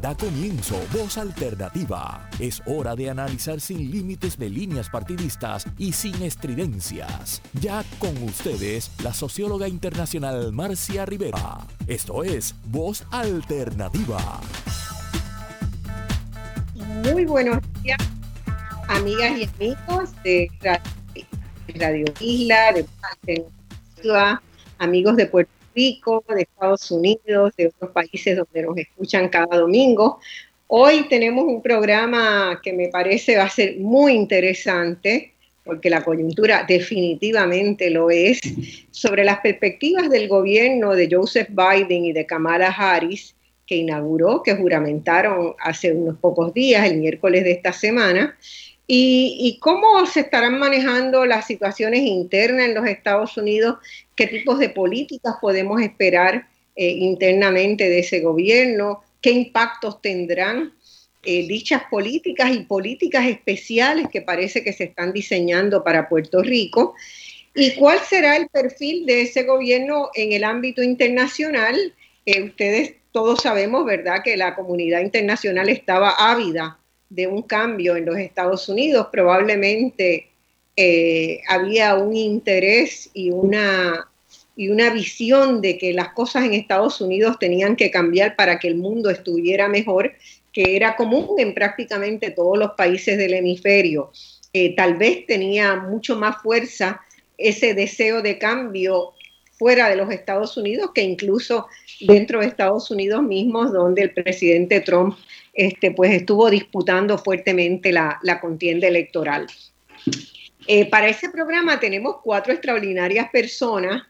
Da comienzo Voz Alternativa. Es hora de analizar sin límites de líneas partidistas y sin estridencias. Ya con ustedes, la socióloga internacional Marcia Rivera. Esto es Voz Alternativa. Muy buenos días, amigas y amigos de Radio Isla, de Alternativa, amigos de Puerto Rico, de Estados Unidos, de otros países donde nos escuchan cada domingo. Hoy tenemos un programa que me parece va a ser muy interesante, porque la coyuntura definitivamente lo es, sobre las perspectivas del gobierno de Joseph Biden y de Kamala Harris, que inauguró, que juramentaron hace unos pocos días, el miércoles de esta semana, y, cómo se estarán manejando las situaciones internas en los Estados Unidos, qué tipos de políticas podemos esperar eh, internamente de ese gobierno, qué impactos tendrán eh, dichas políticas y políticas especiales que parece que se están diseñando para Puerto Rico. ¿Y cuál será el perfil de ese gobierno en el ámbito internacional? Eh, ustedes todos sabemos, ¿verdad?, que la comunidad internacional estaba ávida de un cambio en los Estados Unidos, probablemente eh, había un interés y una, y una visión de que las cosas en Estados Unidos tenían que cambiar para que el mundo estuviera mejor, que era común en prácticamente todos los países del hemisferio. Eh, tal vez tenía mucho más fuerza ese deseo de cambio fuera de los Estados Unidos que incluso dentro de Estados Unidos mismos, donde el presidente Trump este, pues estuvo disputando fuertemente la, contienda electoral. Eh, para ese programa tenemos cuatro extraordinarias personas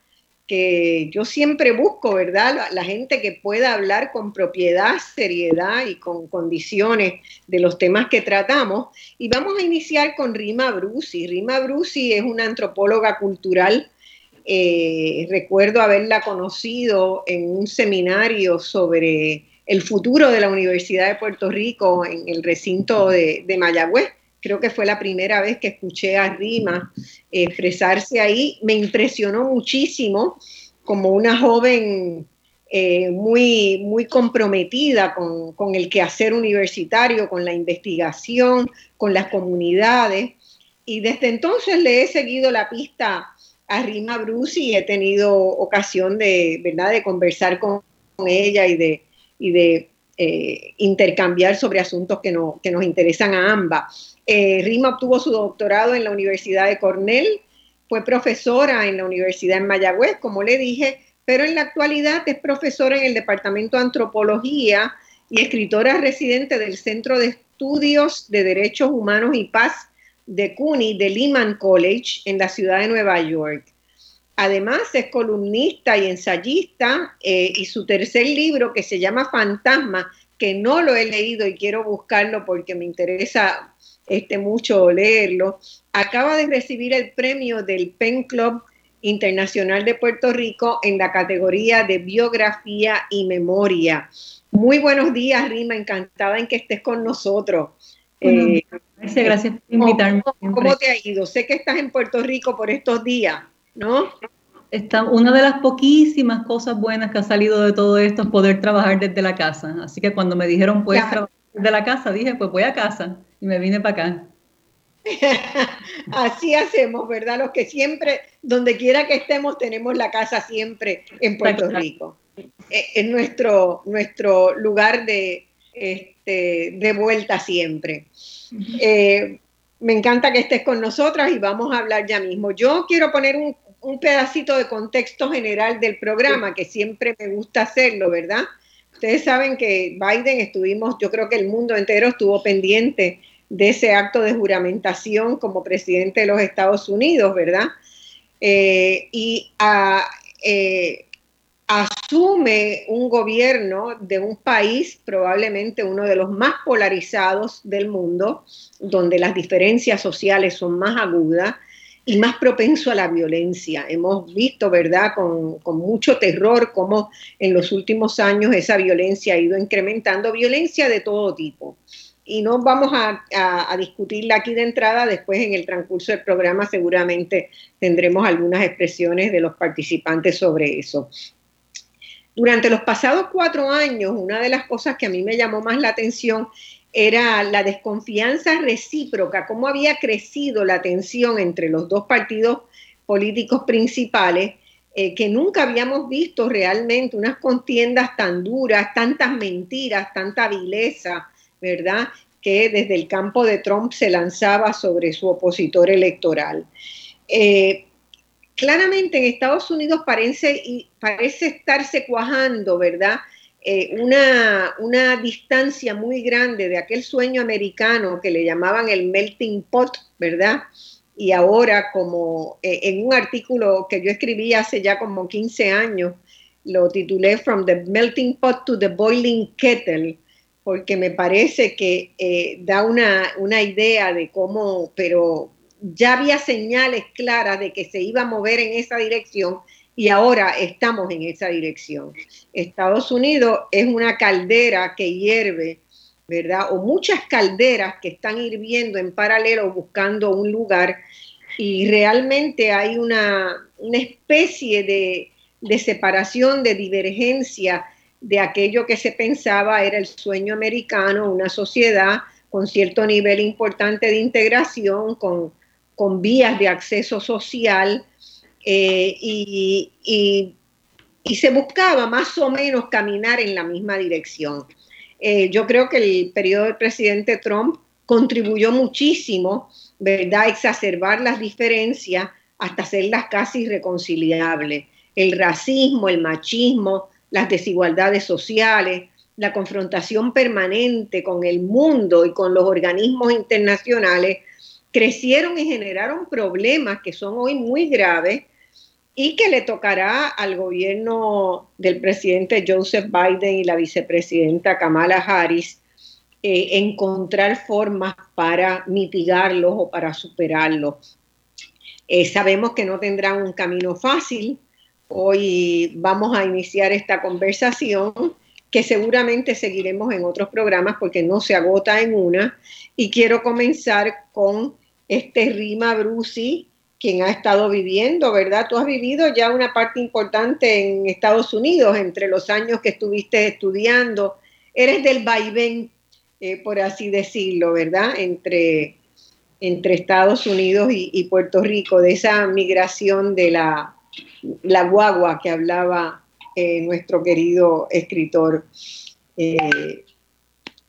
que yo siempre busco, ¿verdad? La, gente que pueda hablar con propiedad, seriedad y con condiciones de los temas que tratamos. Y vamos a iniciar con Rima Brusi. Rima Brusi es una antropóloga cultural. Eh, recuerdo haberla conocido en un seminario sobre el futuro de la Universidad de Puerto Rico en el recinto de, Mayagüez. Creo que fue la primera vez que escuché a Rima expresarse ahí. Me impresionó muchísimo como una joven eh, muy, muy comprometida con, con, el quehacer universitario, con la investigación, con las comunidades. Y desde entonces le he seguido la pista a Rima Bruce y he tenido ocasión de, ¿verdad? de conversar con ella y de, y de eh, intercambiar sobre asuntos que, que, nos interesan a ambas. Eh, Rima obtuvo su doctorado en la Universidad de Cornell, fue profesora en la Universidad de Mayagüez, como le dije, pero en la actualidad es profesora en el Departamento de Antropología y escritora residente del Centro de Estudios de Derechos Humanos y Paz de CUNY de Lehman College en la ciudad de Nueva York. Además es columnista y ensayista eh, y su tercer libro que se llama Fantasma, que no lo he leído y quiero buscarlo porque me interesa este, mucho leerlo, acaba de recibir el premio del Pen Club Internacional de Puerto Rico en la categoría de biografía y memoria. Muy buenos días, Rima, encantada en que estés con nosotros. Eh, gracias, por invitarme. ¿Cómo te ha ido? Sé que estás en Puerto Rico por estos días. ¿no? Está, una de las poquísimas cosas buenas que ha salido de todo esto es poder trabajar desde la casa. Así que cuando me dijeron, puedes trabajar desde la casa, dije, pues voy a casa y me vine para acá. Así hacemos, ¿verdad? Los que siempre, donde quiera que estemos, tenemos la casa siempre en Puerto Rico. Es nuestro, nuestro lugar de, este, de vuelta siempre. Eh, me encanta que estés con nosotras y vamos a hablar ya mismo. Yo quiero poner un, un pedacito de contexto general del programa, que siempre me gusta hacerlo, ¿verdad? Ustedes saben que Biden estuvimos, yo creo que el mundo entero estuvo pendiente de ese acto de juramentación como presidente de los Estados Unidos, ¿verdad? Eh, y a, eh, asume un gobierno de un país, probablemente uno de los más polarizados del mundo, donde las diferencias sociales son más agudas y más propenso a la violencia. Hemos visto, ¿verdad?, con, mucho terror cómo en los últimos años esa violencia ha ido incrementando, violencia de todo tipo. Y no vamos a, a, discutirla aquí de entrada, después en el transcurso del programa seguramente tendremos algunas expresiones de los participantes sobre eso. Durante los pasados cuatro años, una de las cosas que a mí me llamó más la atención era la desconfianza recíproca, cómo había crecido la tensión entre los dos partidos políticos principales, eh, que nunca habíamos visto realmente unas contiendas tan duras, tantas mentiras, tanta vileza, ¿verdad? Que desde el campo de Trump se lanzaba sobre su opositor electoral. Eh, claramente en Estados Unidos parece, parece estarse cuajando, ¿verdad? Eh, una, una, distancia muy grande de aquel sueño americano que le llamaban el melting pot, ¿verdad? Y ahora, como eh, en un artículo que yo escribí hace ya como 15 años, lo titulé From the Melting Pot to the Boiling Kettle, porque me parece que eh, da una, una idea de cómo, pero ya había señales claras de que se iba a mover en esa dirección y ahora estamos en esa dirección. Estados Unidos es una caldera que hierve, ¿verdad? O muchas calderas que están hirviendo en paralelo buscando un lugar y realmente hay una, especie de, de separación, de divergencia de aquello que se pensaba era el sueño americano, una sociedad con cierto nivel importante de integración, con con vías de acceso social eh, y, se buscaba más o menos caminar en la misma dirección. Eh, yo creo que el periodo del presidente Trump contribuyó muchísimo, ¿verdad?, a exacerbar las diferencias hasta hacerlas casi irreconciliables. El racismo, el machismo, las desigualdades sociales, la confrontación permanente con el mundo y con los organismos internacionales crecieron y generaron problemas que son hoy muy graves y que le tocará al gobierno del presidente Joseph Biden y la vicepresidenta Kamala Harris eh, encontrar formas para mitigarlos o para superarlos. Eh, sabemos que no tendrán un camino fácil. Hoy vamos a iniciar esta conversación que seguramente seguiremos en otros programas porque no se agota en una. Y quiero comenzar con este Rima Brusi, quien ha estado viviendo, ¿verdad? Tú has vivido ya una parte importante en Estados Unidos entre los años que estuviste estudiando. Eres del vaivén, eh, por así decirlo, ¿verdad? Entre, entre Estados Unidos y, Puerto Rico, de esa migración de la, la guagua que hablaba eh, nuestro querido escritor. Eh,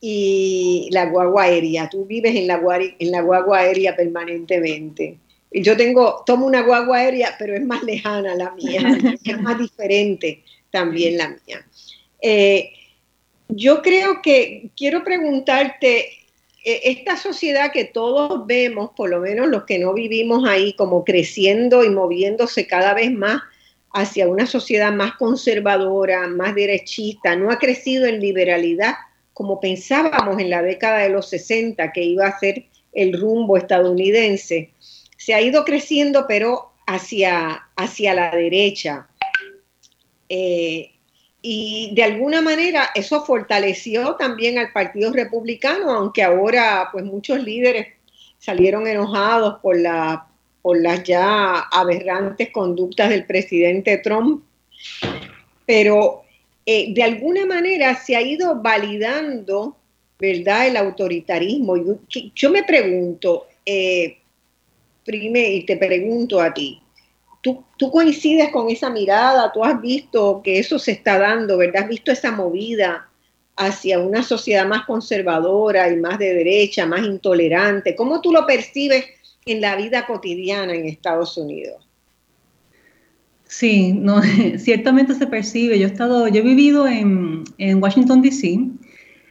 y la guagua aérea. Tú vives en la, en la guagua aérea permanentemente. Yo tengo, tomo una guagua aérea, pero es más lejana la mía, es más diferente también la mía. Eh, yo creo que quiero preguntarte, eh, esta sociedad que todos vemos, por lo menos los que no vivimos ahí, como creciendo y moviéndose cada vez más hacia una sociedad más conservadora, más derechista, no ha crecido en liberalidad, como pensábamos en la década de los 60 que iba a ser el rumbo estadounidense, se ha ido creciendo pero hacia, hacia la derecha. Eh, y de alguna manera eso fortaleció también al Partido Republicano, aunque ahora pues muchos líderes salieron enojados por, la, por las ya aberrantes conductas del presidente Trump. Pero eh, de alguna manera se ha ido validando, ¿verdad?, el autoritarismo. Yo, me pregunto, eh, y te pregunto a ti, ¿tú, ¿tú, coincides con esa mirada? ¿Tú has visto que eso se está dando, ¿verdad? ¿Has visto esa movida hacia una sociedad más conservadora y más de derecha, más intolerante? ¿Cómo tú lo percibes en la vida cotidiana en Estados Unidos? Sí, no, ciertamente se percibe. Yo he estado, yo he vivido en, Washington D.C.,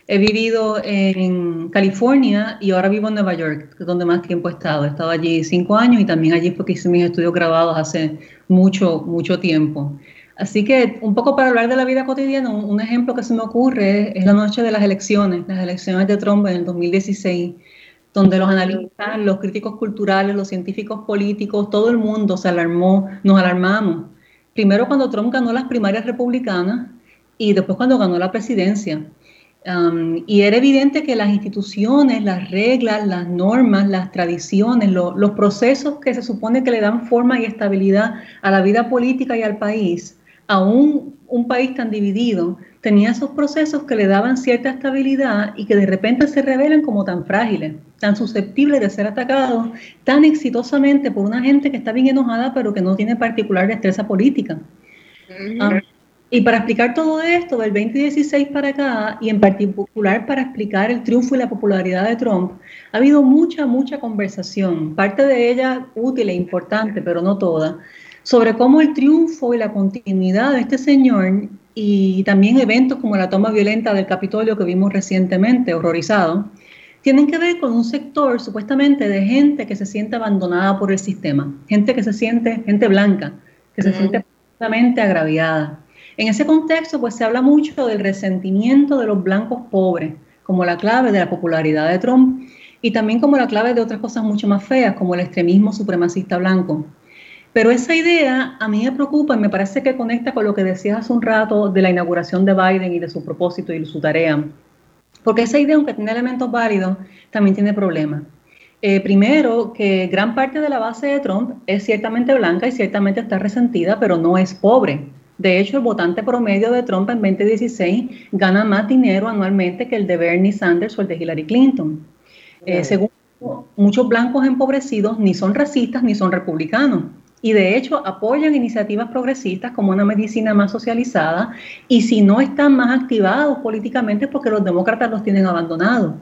he vivido en California y ahora vivo en Nueva York, donde más tiempo he estado. He estado allí cinco años y también allí porque hice mis estudios grabados hace mucho, mucho tiempo. Así que un poco para hablar de la vida cotidiana, un, ejemplo que se me ocurre es la noche de las elecciones, las elecciones de Trump en el 2016 donde los analistas, los críticos culturales, los científicos políticos, todo el mundo se alarmó, nos alarmamos. Primero cuando Trump ganó las primarias republicanas y después cuando ganó la presidencia. Um, y era evidente que las instituciones, las reglas, las normas, las tradiciones, los procesos que se supone que le dan forma y estabilidad a la vida política y al país, aún un país tan dividido tenía esos procesos que le daban cierta estabilidad y que de repente se revelan como tan frágiles, tan susceptibles de ser atacados tan exitosamente por una gente que está bien enojada pero que no tiene particular destreza política. Ah, y para explicar todo esto del 2016 para acá, y en particular para explicar el triunfo y la popularidad de Trump, ha habido mucha, mucha conversación, parte de ella útil e importante, pero no toda, sobre cómo el triunfo y la continuidad de este señor y también eventos como la toma violenta del Capitolio que vimos recientemente, horrorizado, tienen que ver con un sector supuestamente de gente que se siente abandonada por el sistema, gente que se siente, gente blanca, que se siente absolutamente agraviada. En ese contexto, pues se habla mucho del resentimiento de los blancos pobres, como la clave de la popularidad de Trump, y también como la clave de otras cosas mucho más feas, como el extremismo supremacista blanco. Pero esa idea a mí me preocupa y me parece que conecta con lo que decías hace un rato de la inauguración de Biden y de su propósito y su tarea. Porque esa idea, aunque tiene elementos válidos, también tiene problemas. Eh, primero, que gran parte de la base de Trump es ciertamente blanca y ciertamente está resentida, pero no es pobre. De hecho, el votante promedio de Trump en 2016 gana más dinero anualmente que el de Bernie Sanders o el de Hillary Clinton. Eh, según muchos blancos empobrecidos, ni son racistas ni son republicanos y de hecho apoyan iniciativas progresistas como una medicina más socializada y si no están más activados políticamente es porque los demócratas los tienen abandonados.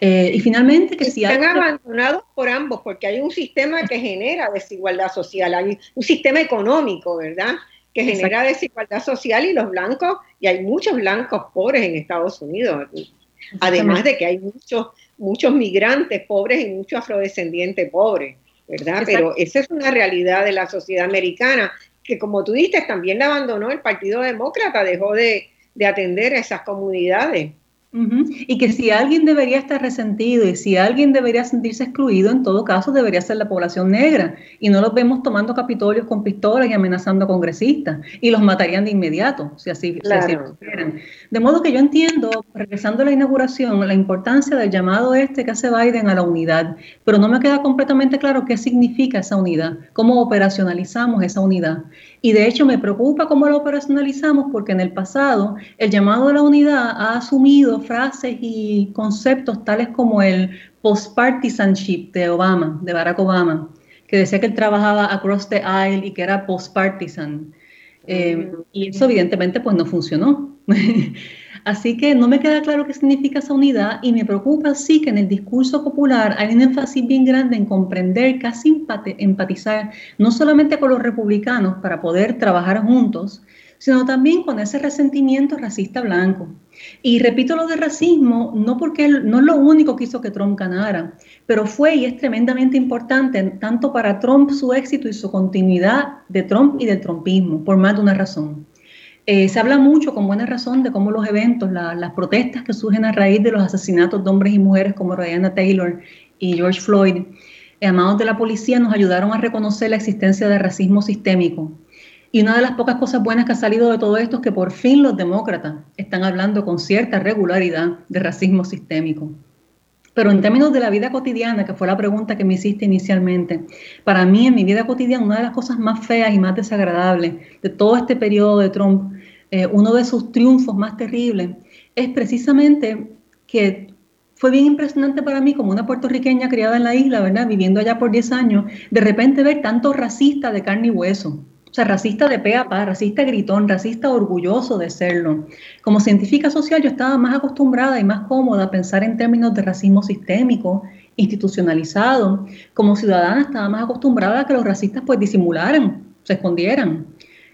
Eh, y finalmente que si están abandonados por ambos porque hay un sistema que genera desigualdad social, hay un sistema económico, ¿verdad? Que genera desigualdad social y los blancos, y hay muchos blancos pobres en Estados Unidos, además de que hay muchos, muchos migrantes pobres y muchos afrodescendientes pobres. ¿Verdad? Pero esa es una realidad de la sociedad americana, que como tú dices, también la abandonó el Partido Demócrata, dejó de, de atender a esas comunidades. Y que si alguien debería estar resentido y si alguien debería sentirse excluido, en todo caso debería ser la población negra. Y no los vemos tomando capitolios con pistolas y amenazando a congresistas. Y los matarían de inmediato, si así, lo quieren. De modo que yo entiendo, regresando a la inauguración, la importancia del llamado este que hace Biden a la unidad. Pero no me queda completamente claro qué significa esa unidad, cómo operacionalizamos esa unidad. Y de hecho me preocupa cómo lo operacionalizamos porque en el pasado el llamado a la unidad ha asumido frases y conceptos tales como el post-partisanship de Obama, de Barack Obama, que decía que él trabajaba across the aisle y que era post-partisan. Eh, y eso evidentemente pues no funcionó. Así que no me queda claro qué significa esa unidad y me preocupa sí que en el discurso popular hay un énfasis bien grande en comprender, casi empatizar, no solamente con los republicanos para poder trabajar juntos, sino también con ese resentimiento racista blanco. Y repito lo de racismo, no porque no es lo único que hizo que Trump ganara, pero fue y es tremendamente importante tanto para Trump su éxito y su continuidad de Trump y del trumpismo, por más de una razón. Eh, se habla mucho, con buena razón, de cómo los eventos, las protestas que surgen a raíz de los asesinatos de hombres y mujeres como Diana Taylor y George Floyd, amados de la policía, nos ayudaron a reconocer la existencia de racismo sistémico. Y una de las pocas cosas buenas que ha salido de todo esto es que por fin los demócratas están hablando con cierta regularidad de racismo sistémico. Pero en términos de la vida cotidiana, que fue la pregunta que me hiciste inicialmente, para mí en mi vida cotidiana una de las cosas más feas y más desagradables de todo este periodo de Trump, eh, uno de sus triunfos más terribles, es precisamente que fue bien impresionante para mí como una puertorriqueña criada en la isla, ¿verdad? Viviendo allá por 10 años, de repente ver tanto racista de carne y hueso. O sea, racista de pe a pa, racista gritón, racista orgulloso de serlo. Como científica social yo estaba más acostumbrada y más cómoda a pensar en términos de racismo sistémico, institucionalizado. Como ciudadana estaba más acostumbrada a que los racistas pues disimularan, se escondieran.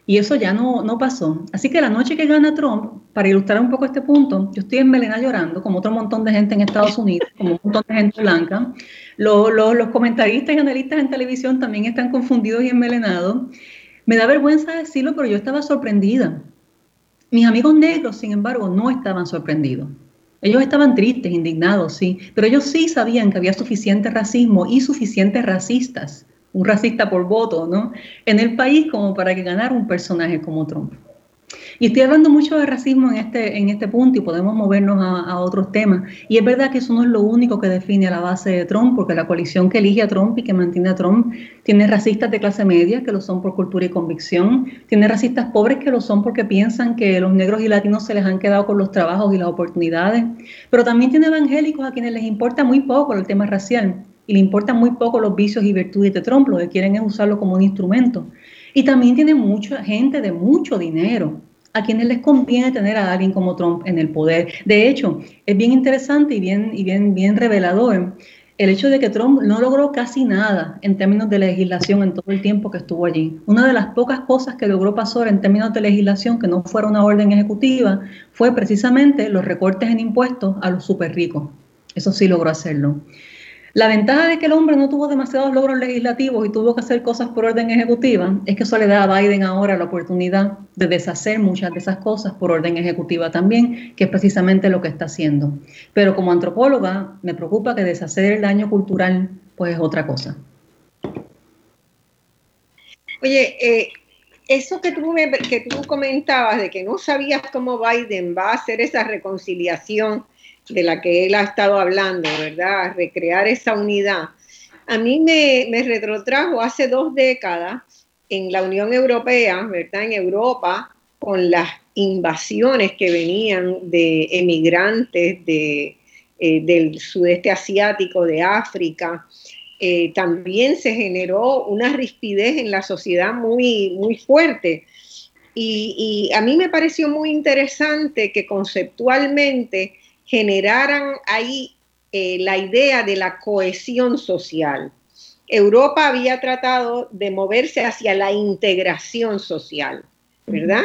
Y eso ya no, no pasó. Así que la noche que gana Trump, para ilustrar un poco este punto, yo estoy en Melena llorando, como otro montón de gente en Estados Unidos, como un montón de gente blanca. Los, los, los comentaristas y analistas en televisión también están confundidos y enmelenados. Me da vergüenza decirlo, pero yo estaba sorprendida. Mis amigos negros, sin embargo, no estaban sorprendidos. Ellos estaban tristes, indignados, sí, pero ellos sí sabían que había suficiente racismo y suficientes racistas, un racista por voto, ¿no? En el país como para que ganara un personaje como Trump. Y estoy hablando mucho de racismo en este, en este punto y podemos movernos a, otros temas. Y es verdad que eso no es lo único que define a la base de Trump, porque la coalición que elige a Trump y que mantiene a Trump tiene racistas de clase media que lo son por cultura y convicción, tiene racistas pobres que lo son porque piensan que los negros y latinos se les han quedado con los trabajos y las oportunidades, pero también tiene evangélicos a quienes les importa muy poco el tema racial y le importan muy poco los vicios y virtudes de Trump, lo que quieren es usarlo como un instrumento. Y también tiene mucha gente de mucho dinero a quienes les conviene tener a alguien como Trump en el poder. De hecho, es bien interesante y bien, y bien, bien revelador el hecho de que Trump no logró casi nada en términos de legislación en todo el tiempo que estuvo allí. Una de las pocas cosas que logró pasar en términos de legislación que no fuera una orden ejecutiva fue precisamente los recortes en impuestos a los super ricos. Eso sí logró hacerlo. La ventaja de que el hombre no tuvo demasiados logros legislativos y tuvo que hacer cosas por orden ejecutiva es que eso le da a Biden ahora la oportunidad de deshacer muchas de esas cosas por orden ejecutiva también, que es precisamente lo que está haciendo. Pero como antropóloga me preocupa que deshacer el daño cultural pues es otra cosa. Oye, eh, eso que tú, que tú comentabas de que no sabías cómo Biden va a hacer esa reconciliación de la que él ha estado hablando, ¿verdad? Recrear esa unidad. A mí me, me retrotrajo hace dos décadas en la Unión Europea, ¿verdad? En Europa, con las invasiones que venían de emigrantes de, eh, del sudeste asiático, de África. Eh, también se generó una rispidez en la sociedad muy, muy fuerte. Y, y a mí me pareció muy interesante que conceptualmente generaran ahí eh, la idea de la cohesión social. Europa había tratado de moverse hacia la integración social, ¿verdad?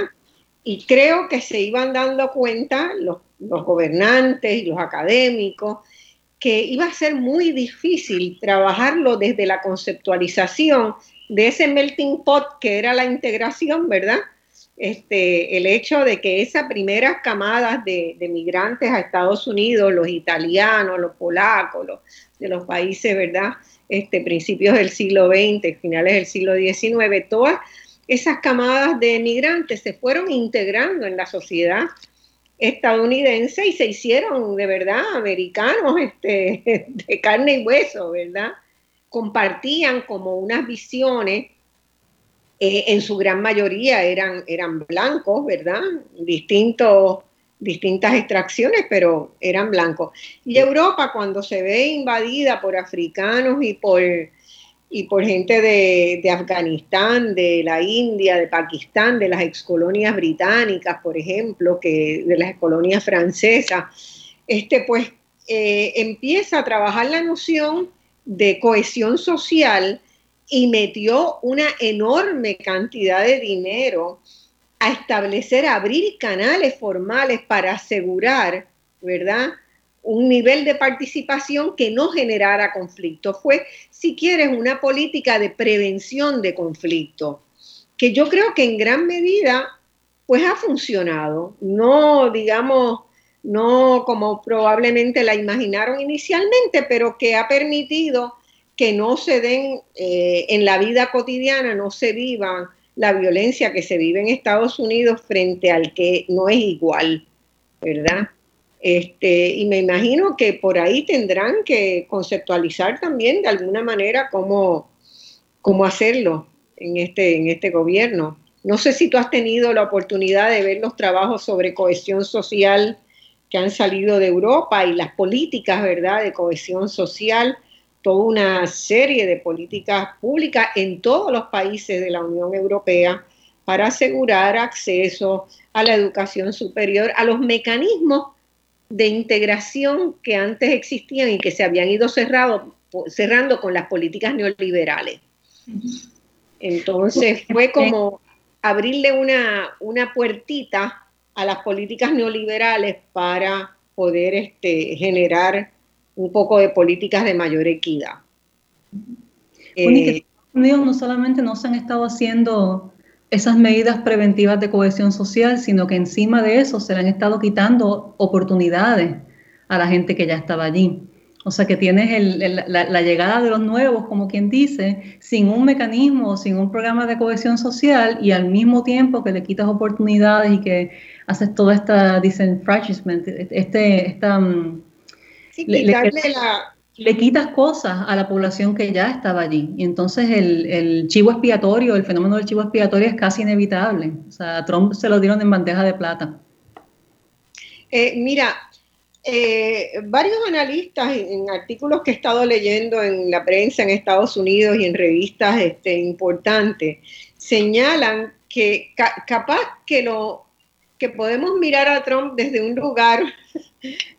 Y creo que se iban dando cuenta los, los gobernantes y los académicos que iba a ser muy difícil trabajarlo desde la conceptualización de ese melting pot que era la integración, ¿verdad? Este, el hecho de que esas primeras camadas de, migrantes a Estados Unidos, los italianos, los polacos, los, de los países, ¿verdad? Este, principios del siglo XX, finales del siglo XIX, todas esas camadas de migrantes se fueron integrando en la sociedad estadounidense y se hicieron de verdad americanos este, de carne y hueso, ¿verdad? Compartían como unas visiones eh, en su gran mayoría eran, eran blancos, ¿verdad? Distintos, distintas extracciones, pero eran blancos. Y Europa, cuando se ve invadida por africanos y por, y por gente de, de Afganistán, de la India, de Pakistán, de las excolonias británicas, por ejemplo, que de las colonias francesas, este, pues eh, empieza a trabajar la noción de cohesión social y metió una enorme cantidad de dinero a establecer, abrir canales formales para asegurar, ¿verdad? Un nivel de participación que no generara conflicto. Fue, si quieres, una política de prevención de conflicto, que yo creo que en gran medida, pues ha funcionado. No, digamos, no como probablemente la imaginaron inicialmente, pero que ha permitido que no se den eh, en la vida cotidiana, no se viva la violencia que se vive en Estados Unidos frente al que no es igual, ¿verdad? Este, y me imagino que por ahí tendrán que conceptualizar también de alguna manera cómo, cómo hacerlo en este, en este gobierno. No sé si tú has tenido la oportunidad de ver los trabajos sobre cohesión social que han salido de Europa y las políticas, ¿verdad?, de cohesión social toda una serie de políticas públicas en todos los países de la Unión Europea para asegurar acceso a la educación superior, a los mecanismos de integración que antes existían y que se habían ido cerrado, cerrando con las políticas neoliberales. Entonces fue como abrirle una, una puertita a las políticas neoliberales para poder este, generar un poco de políticas de mayor equidad. Eh, Unidos no solamente no se han estado haciendo esas medidas preventivas de cohesión social, sino que encima de eso se le han estado quitando oportunidades a la gente que ya estaba allí. O sea que tienes la, llegada de los nuevos, como quien dice, sin un mecanismo, sin un programa de cohesión social y al mismo tiempo que le quitas oportunidades y que haces toda esta disenfranchisement, este, esta... Mm, sí, le, la, le quitas cosas a la población que ya estaba allí. Y entonces el, chivo expiatorio, el fenómeno del chivo expiatorio es casi inevitable. O sea, a Trump se lo dieron en bandeja de plata. Eh, mira, eh, varios analistas en, artículos que he estado leyendo en la prensa en Estados Unidos y en revistas este, importantes señalan que capaz que lo que podemos mirar a Trump desde un lugar,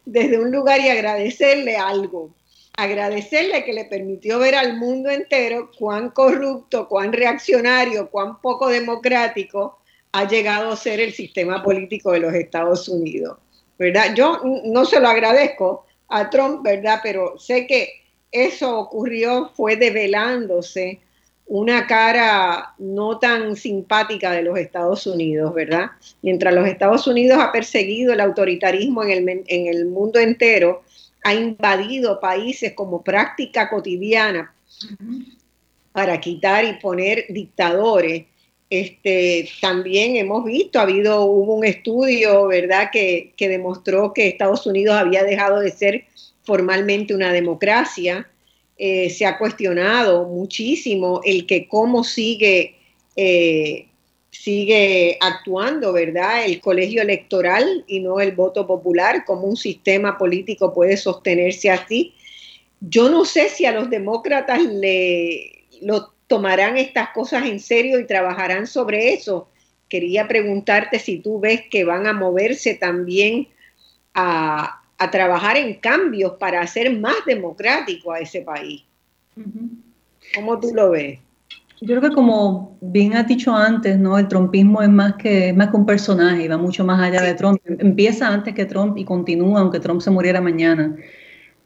desde un lugar y agradecerle algo agradecerle que le permitió ver al mundo entero cuán corrupto, cuán reaccionario, cuán poco democrático ha llegado a ser el sistema político de los Estados Unidos. ¿Verdad? Yo no se lo agradezco a Trump, ¿verdad? Pero sé que eso ocurrió, fue develándose una cara no tan simpática de los Estados Unidos, ¿verdad? Mientras los Estados Unidos ha perseguido el autoritarismo en el, en el mundo entero, ha invadido países como práctica cotidiana para quitar y poner dictadores. Este, también hemos visto, ha habido, hubo un estudio, ¿verdad?, que, demostró que Estados Unidos había dejado de ser formalmente una democracia. Eh, se ha cuestionado muchísimo el que cómo sigue eh, sigue actuando, ¿verdad? El colegio electoral y no el voto popular, como un sistema político puede sostenerse así. Yo no sé si a los demócratas le lo tomarán estas cosas en serio y trabajarán sobre eso. Quería preguntarte si tú ves que van a moverse también a, trabajar en cambios para hacer más democrático a ese país. ¿Cómo tú lo ves? Yo creo que como bien ha dicho antes, ¿no? El trumpismo es más que, más que un personaje, va mucho más allá de Trump. Empieza antes que Trump y continúa aunque Trump se muriera mañana.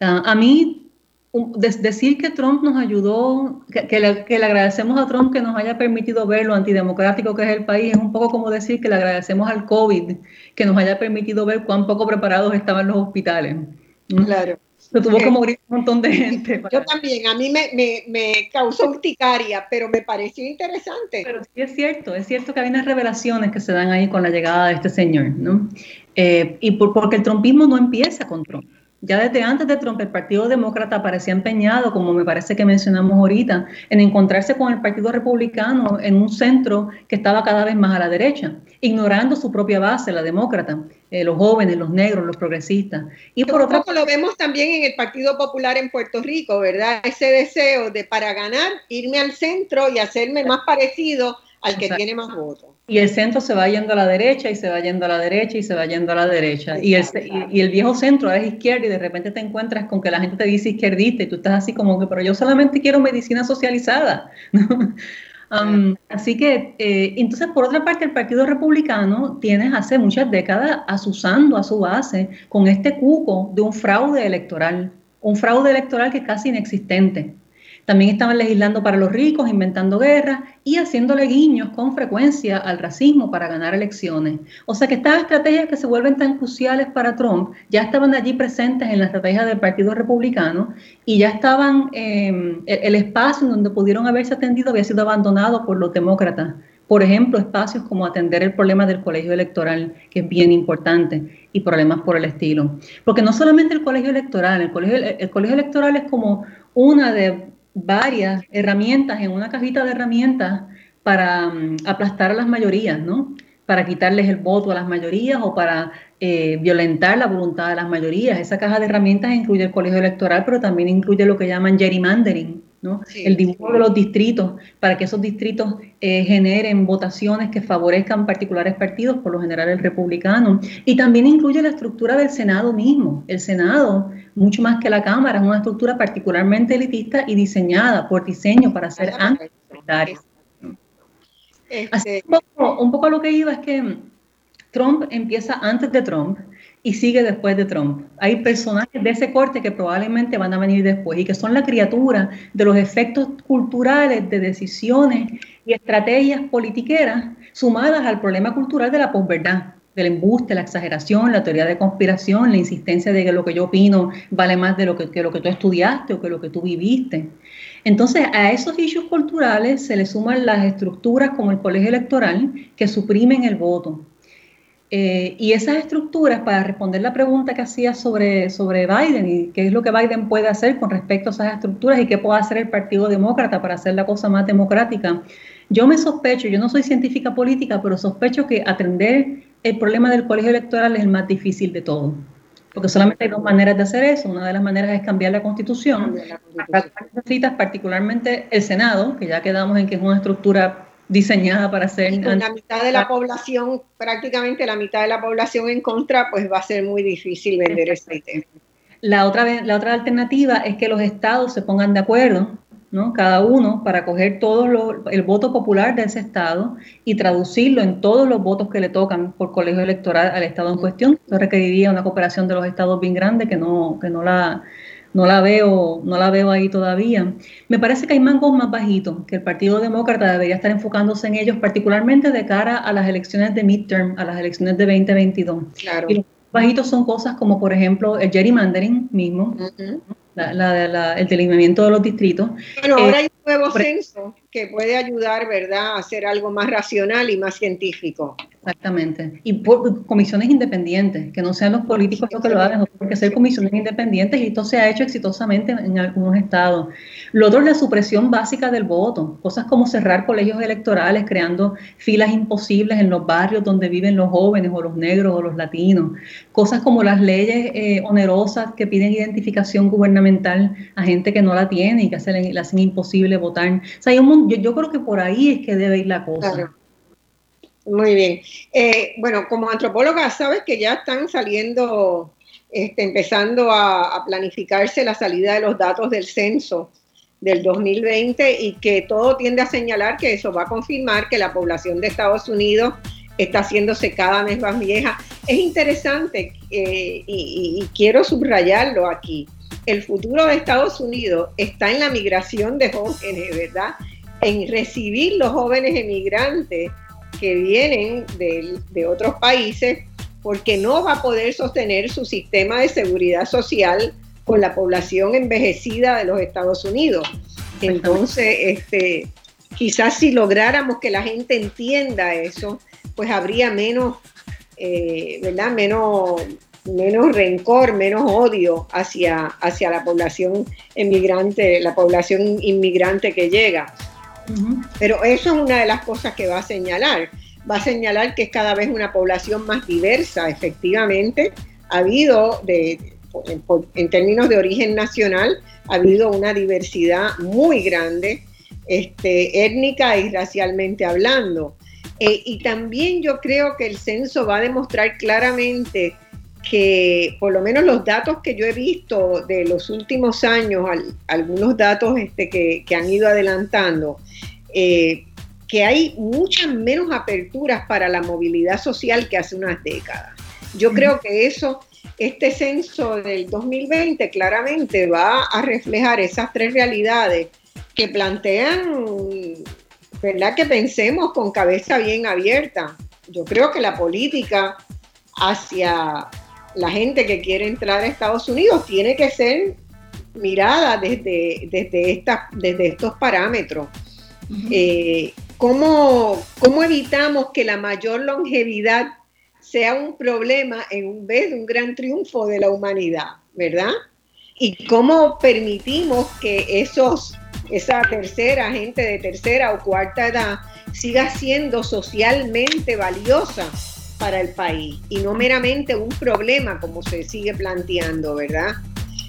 Ah, a mí, decir que Trump nos ayudó, que, le, que, le, agradecemos a Trump que nos haya permitido ver lo antidemocrático que es el país, es un poco como decir que le agradecemos al COVID que nos haya permitido ver cuán poco preparados estaban los hospitales. Claro. Se tuvo que morir un montón de gente. Yo también, a mí me, me, me, causó urticaria, pero me pareció interesante. Pero sí es cierto, es cierto que hay unas revelaciones que se dan ahí con la llegada de este señor, ¿no? Eh, y por, porque el trumpismo no empieza con Trump. Ya desde antes de Trump, el Partido Demócrata parecía empeñado, como me parece que mencionamos ahorita, en encontrarse con el Partido Republicano en un centro que estaba cada vez más a la derecha, ignorando su propia base, la demócrata, eh, los jóvenes, los negros, los progresistas. Y por otro lado, lo vemos también en el Partido Popular en Puerto Rico, ¿verdad? Ese deseo de para ganar, irme al centro y hacerme más parecido al que tiene más votos. Y el centro se va yendo a la derecha y se va yendo a la derecha y se va yendo a la derecha. Y el, y, el viejo centro es izquierda y de repente te encuentras con que la gente te dice izquierdista y tú estás así como que, pero yo solamente quiero medicina socializada. Um, así que, eh, entonces, por otra parte, el Partido Republicano tiene hace muchas décadas asusando a su base con este cuco de un fraude electoral, un fraude electoral que es casi inexistente. También estaban legislando para los ricos, inventando guerras y haciéndole guiños con frecuencia al racismo para ganar elecciones. O sea que estas estrategias que se vuelven tan cruciales para Trump ya estaban allí presentes en la estrategia del Partido Republicano y ya estaban, eh, el espacio en donde pudieron haberse atendido había sido abandonado por los demócratas. Por ejemplo, espacios como atender el problema del colegio electoral, que es bien importante, y problemas por el estilo. Porque no solamente el colegio electoral, el colegio, el colegio electoral es como una de varias herramientas en una cajita de herramientas para mm, aplastar a las mayorías, ¿no? Para quitarles el voto a las mayorías o para eh, violentar la voluntad de las mayorías. Esa caja de herramientas incluye el colegio electoral, pero también incluye lo que llaman gerrymandering, ¿no? el dibujo de los distritos, para que esos distritos eh, generen votaciones que favorezcan particulares partidos, por lo general el republicano. Y también incluye la estructura del Senado mismo. El Senado mucho más que la Cámara, es una estructura particularmente elitista y diseñada por diseño para ser anti este... un, poco, un poco lo que iba es que Trump empieza antes de Trump y sigue después de Trump. Hay personajes de ese corte que probablemente van a venir después y que son la criatura de los efectos culturales de decisiones y estrategias politiqueras sumadas al problema cultural de la posverdad del embuste, la exageración, la teoría de conspiración, la insistencia de que lo que yo opino vale más de lo que, lo que tú estudiaste o que lo que tú viviste. Entonces, a esos issues culturales se le suman las estructuras como el colegio electoral que suprimen el voto. Eh, y esas estructuras, para responder la pregunta que hacía sobre, sobre Biden y qué es lo que Biden puede hacer con respecto a esas estructuras y qué puede hacer el Partido Demócrata para hacer la cosa más democrática, yo me sospecho, yo no soy científica política, pero sospecho que atender el problema del colegio electoral es el más difícil de todo. Porque solamente hay dos maneras de hacer eso. Una de las maneras es cambiar la constitución. necesitas particularmente el Senado, que ya quedamos en que es una estructura diseñada para ser... Y con la mitad de la población, prácticamente la mitad de la población en contra, pues va a ser muy difícil vender ese ítem. La otra, la otra alternativa es que los estados se pongan de acuerdo, ¿no? cada uno, para coger todo el voto popular de ese estado y traducirlo en todos los votos que le tocan por colegio electoral al estado en cuestión. Eso requeriría una cooperación de los estados bien grande que no, que no la no la veo, no la veo ahí todavía. Me parece que hay mangos más bajitos, que el Partido Demócrata debería estar enfocándose en ellos, particularmente de cara a las elecciones de midterm, a las elecciones de 2022. Claro. Y los bajitos son cosas como, por ejemplo, el gerrymandering mismo, el delineamiento de los distritos. Bueno, ahora hay un nuevo censo que puede ayudar, ¿verdad?, a hacer algo más racional y más científico. Exactamente. Y por, comisiones independientes, que no sean los políticos los que lo hagan, porque ser comisiones independientes y esto se ha hecho exitosamente en, algunos estados. Lo otro es la supresión básica del voto, cosas como cerrar colegios electorales, creando filas imposibles en los barrios donde viven los jóvenes o los negros o los latinos, cosas como las leyes eh, onerosas que piden identificación gubernamental a gente que no la tiene y que hacen, le hacen imposible votar. O sea, hay un, yo, yo, creo que por ahí es que debe ir la cosa. Muy bien. Eh, bueno, como antropóloga, sabes que ya están saliendo, este, empezando a, planificarse la salida de los datos del censo del 2020 y que todo tiende a señalar que eso va a confirmar que la población de Estados Unidos está haciéndose cada vez más vieja. Es interesante eh, y, y quiero subrayarlo aquí. El futuro de Estados Unidos está en la migración de jóvenes, ¿verdad? En recibir los jóvenes emigrantes que vienen de, otros países porque no va a poder sostener su sistema de seguridad social con la población envejecida de los Estados Unidos. Entonces, este, quizás si lográramos que la gente entienda eso, pues habría menos, eh, ¿verdad? Menos, menos rencor, menos odio hacia, hacia la población emigrante, la población inmigrante que llega. Pero eso es una de las cosas que va a señalar. Va a señalar que es cada vez una población más diversa, efectivamente. Ha habido, en, términos de origen nacional, ha habido una diversidad muy grande, este, étnica y racialmente hablando. Eh, y también yo creo que el censo va a demostrar claramente que por lo menos los datos que yo he visto de los últimos años, algunos datos este, que, han ido adelantando, eh, que hay muchas menos aperturas para la movilidad social que hace unas décadas. Yo creo que eso, este censo del 2020 claramente va a reflejar esas tres realidades que plantean, ¿verdad? Que pensemos con cabeza bien abierta. Yo creo que la política hacia la gente que quiere entrar a Estados Unidos tiene que ser mirada desde, desde, desde estos parámetros. Eh, ¿cómo, evitamos que la mayor longevidad sea un problema en vez de un gran triunfo de la humanidad, verdad? Y cómo permitimos que esos, esa tercera gente de tercera o cuarta edad siga siendo socialmente valiosa para el país y no meramente un problema como se sigue planteando, ¿verdad?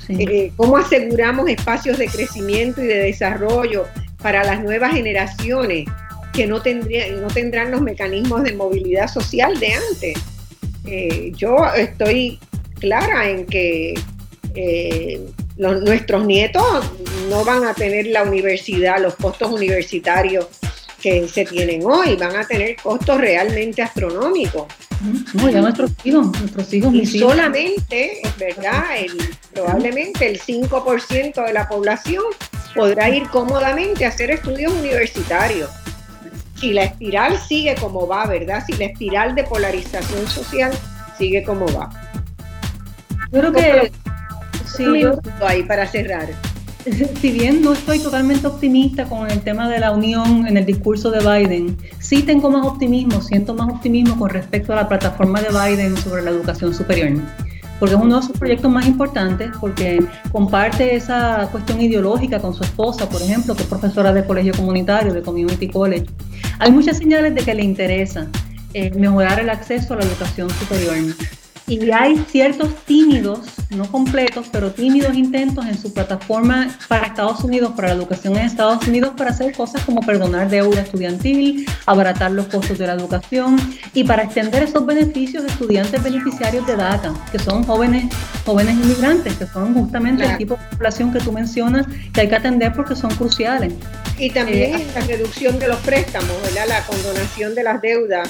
Eh, ¿Cómo aseguramos espacios de crecimiento y de desarrollo para las nuevas generaciones que no, tendrían, no tendrán los mecanismos de movilidad social de antes? Eh, yo estoy clara en que eh, nuestros nietos no van a tener la universidad, los costos universitarios que se tienen hoy, van a tener costos realmente astronómicos. No, ya nuestros hijos, nuestros hijos. Y solamente, ¿verdad? El, probablemente el 5% de la población podrá ir cómodamente a hacer estudios universitarios. si la espiral sigue como va, ¿verdad? Si la espiral de polarización social sigue como va. Creo que sí, yo, ahí para cerrar. Si bien no estoy totalmente optimista con el tema de la unión en el discurso de Biden, sí tengo más optimismo, siento más optimismo con respecto a la plataforma de Biden sobre la educación superior porque es uno de sus proyectos más importantes, porque comparte esa cuestión ideológica con su esposa, por ejemplo, que es profesora de colegio comunitario, de Community College. Hay muchas señales de que le interesa eh, mejorar el acceso a la educación superior. Y hay ciertos tímidos, no completos, pero tímidos intentos en su plataforma para Estados Unidos, para la educación en Estados Unidos, para hacer cosas como perdonar deuda estudiantil, abaratar los costos de la educación y para extender esos beneficios a estudiantes beneficiarios de DACA, que son jóvenes, jóvenes inmigrantes, que son justamente el tipo de población que tú mencionas que hay que atender porque son cruciales. Y también eh, la reducción de los préstamos, ¿verdad? la condonación de las deudas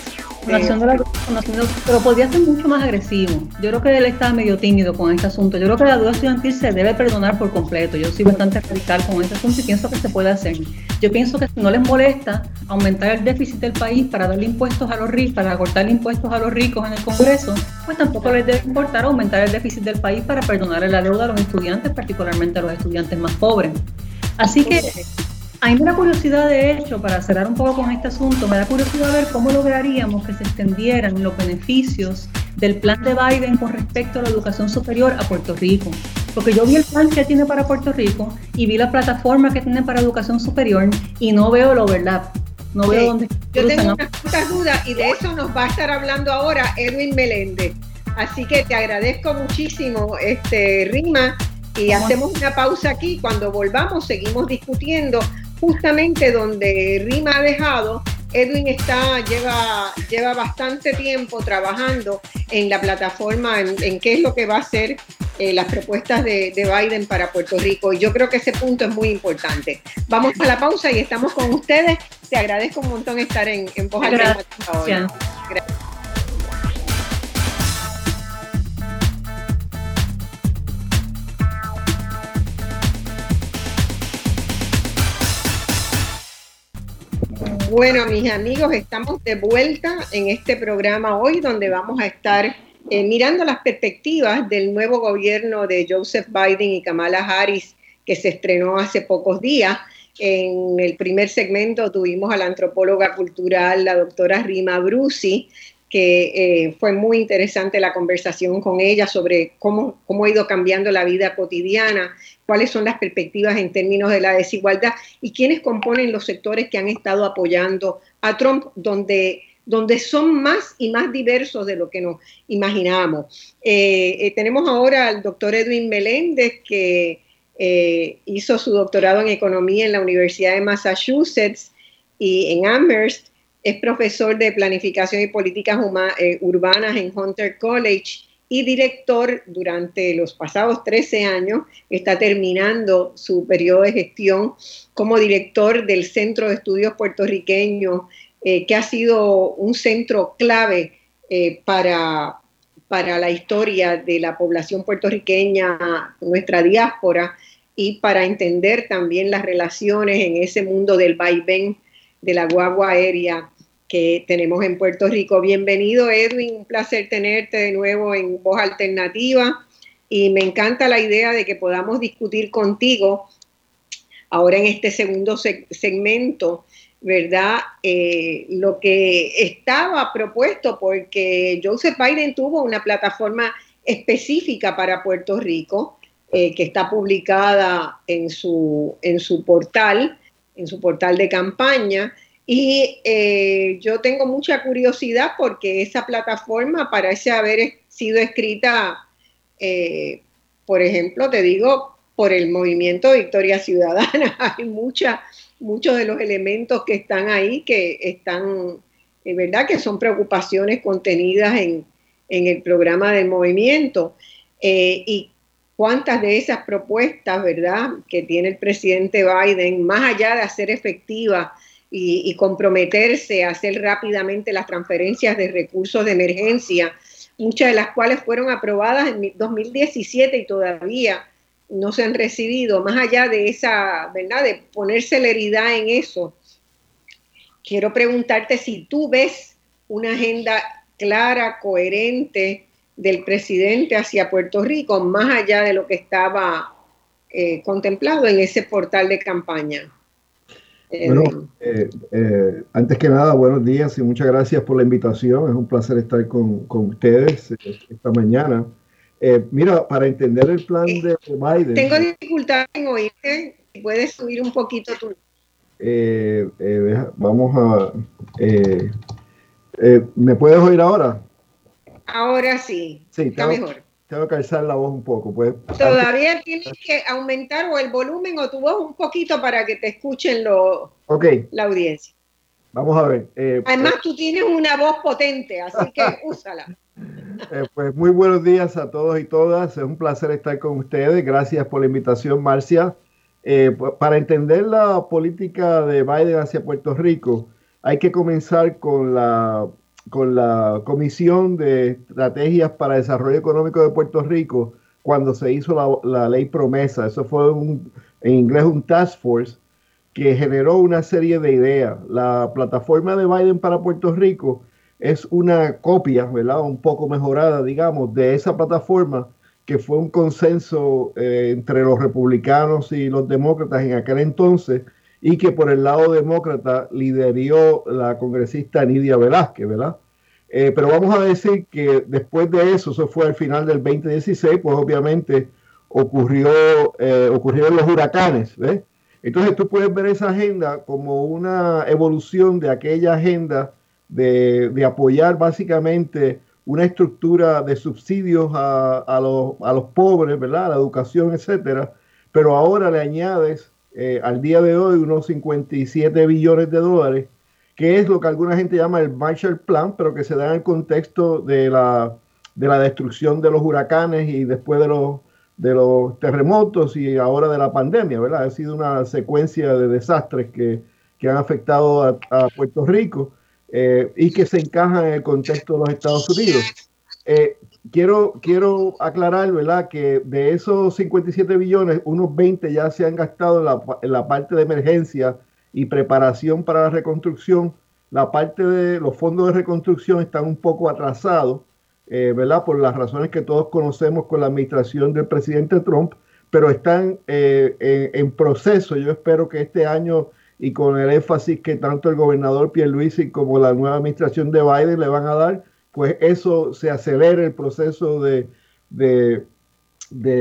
pero podría ser mucho más agresivo. Yo creo que él está medio tímido con este asunto. Yo creo que la deuda estudiantil se debe perdonar por completo. Yo soy bastante radical con este asunto y pienso que se puede hacer. Yo pienso que si no les molesta aumentar el déficit del país para darle impuestos a los ricos, para cortar impuestos a los ricos en el Congreso, pues tampoco les debe importar aumentar el déficit del país para perdonarle la deuda a los estudiantes, particularmente a los estudiantes más pobres. Así que a mí me da curiosidad, de hecho, para cerrar un poco con este asunto, me da curiosidad ver cómo lograríamos que se extendieran los beneficios del plan de Biden con respecto a la educación superior a Puerto Rico. Porque yo vi el plan que tiene para Puerto Rico y vi la plataforma que tiene para educación superior y no veo lo verdad. No veo dónde. Yo tengo unas dudas y de eso nos va a estar hablando ahora Edwin Meléndez. Así que te agradezco muchísimo, este Rima, y hacemos una pausa aquí. Cuando volvamos, seguimos discutiendo justamente donde Rima ha dejado, Edwin está, lleva, lleva bastante tiempo trabajando en la plataforma, en, qué es lo que va a hacer eh, las propuestas de, Biden para Puerto Rico. Y yo creo que ese punto es muy importante. Vamos a la pausa y estamos con ustedes. Te agradezco un montón estar en, en Voz. Gracias. Bueno, mis amigos, estamos de vuelta en este programa hoy donde vamos a estar eh, mirando las perspectivas del nuevo gobierno de Joseph Biden y Kamala Harris que se estrenó hace pocos días. En el primer segmento tuvimos a la antropóloga cultural, la doctora Rima Brusi, que eh, fue muy interesante la conversación con ella sobre cómo, cómo ha ido cambiando la vida cotidiana cuáles son las perspectivas en términos de la desigualdad y quiénes componen los sectores que han estado apoyando a Trump, donde, donde son más y más diversos de lo que nos imaginábamos. Eh, eh, tenemos ahora al doctor Edwin Meléndez, que hizo su doctorado en economía en la Universidad de Massachusetts y en Amherst. Es profesor de planificación y políticas urbanas en Hunter College y director durante los pasados 13 años, está terminando su periodo de gestión como director del Centro de Estudios Puertorriqueños, eh, que ha sido un centro clave eh, para, para la historia de la población puertorriqueña, nuestra diáspora, y para entender también las relaciones en ese mundo del vaivén de la guagua aérea que tenemos en Puerto Rico. Bienvenido Edwin, un placer tenerte de nuevo en Voz Alternativa y me encanta la idea de que podamos discutir contigo ahora en este segundo segmento, ¿verdad? Eh, lo que estaba propuesto porque Joseph Biden tuvo una plataforma específica para Puerto Rico eh, que está publicada en su, en su portal, en su portal de campaña y eh, yo tengo mucha curiosidad porque esa plataforma parece haber sido escrita, eh, por ejemplo, te digo, por el movimiento Victoria Ciudadana. Hay mucha, muchos de los elementos que están ahí que están, es verdad que son preocupaciones contenidas en, el programa del movimiento. Eh, y cuántas de esas propuestas, ¿verdad?, que tiene el presidente Biden, más allá de hacer efectiva y, comprometerse a hacer rápidamente las transferencias de recursos de emergencia, muchas de las cuales fueron aprobadas en 2017 y todavía no se han recibido, más allá de esa, ¿verdad?, de poner celeridad en eso. quiero preguntarte si tú ves una agenda clara, coherente del presidente hacia Puerto Rico, más allá de lo que estaba eh, contemplado en ese portal de campaña. Bueno, eh, eh, antes que nada, buenos días y muchas gracias por la invitación. Es un placer estar con, ustedes esta mañana. mira, para entender el plan de Biden. Tengo dificultad en oírte. Puedes subir un poquito tu. vamos a. ¿Me puedes oír ahora? Ahora sí. Sí, está mejor. Tengo que alzar la voz un poco. Pues, Todavía tienes que aumentar o el volumen o tu voz un poquito para que te escuchen lo, la audiencia. Vamos a ver. Eh, Además, pues- tú tienes una voz potente, así que úsala. Eh, pues muy buenos días a todos y todas. Es un placer estar con ustedes. Gracias por la invitación, Marcia. Eh, para entender la política de Biden hacia Puerto Rico, hay que comenzar con la con la Comisión de Estrategias para Desarrollo Económico de Puerto Rico cuando se hizo la, ley promesa. Eso fue un, en inglés un task force que generó una serie de ideas. La plataforma de Biden para Puerto Rico es una copia, ¿verdad? Un poco mejorada, digamos, de esa plataforma que fue un consenso eh, entre los republicanos y los demócratas en aquel entonces y que por el lado demócrata lideró la congresista Nidia Velázquez, ¿verdad? Eh, pero vamos a decir que después de eso, eso fue al final del 2016, pues obviamente ocurrió, eh, ocurrieron los huracanes, ¿ves? Entonces tú puedes ver esa agenda como una evolución de aquella agenda de, de apoyar básicamente una estructura de subsidios a, a, los, a los pobres, ¿verdad? A la educación, etcétera. Pero ahora le añades eh, al día de hoy unos 57 billones de dólares, que es lo que alguna gente llama el Marshall Plan, pero que se da en el contexto de la, de la destrucción de los huracanes y después de los, de los terremotos y ahora de la pandemia, ¿verdad? Ha sido una secuencia de desastres que, que han afectado a, Puerto Rico eh, y que se encajan en el contexto de los Estados Unidos. Eh, quiero, quiero aclarar, ¿verdad? Que de esos 57 billones, unos 20 ya se han gastado en la, parte de emergencia y preparación para la reconstrucción. La parte de los fondos de reconstrucción están un poco atrasados, eh, ¿verdad? Por las razones que todos conocemos con la administración del presidente Trump, pero están eh, en, proceso. Yo espero que este año y con el énfasis que tanto el gobernador Pierluisi como la nueva administración de Biden le van a dar, pues eso se acelera el proceso de,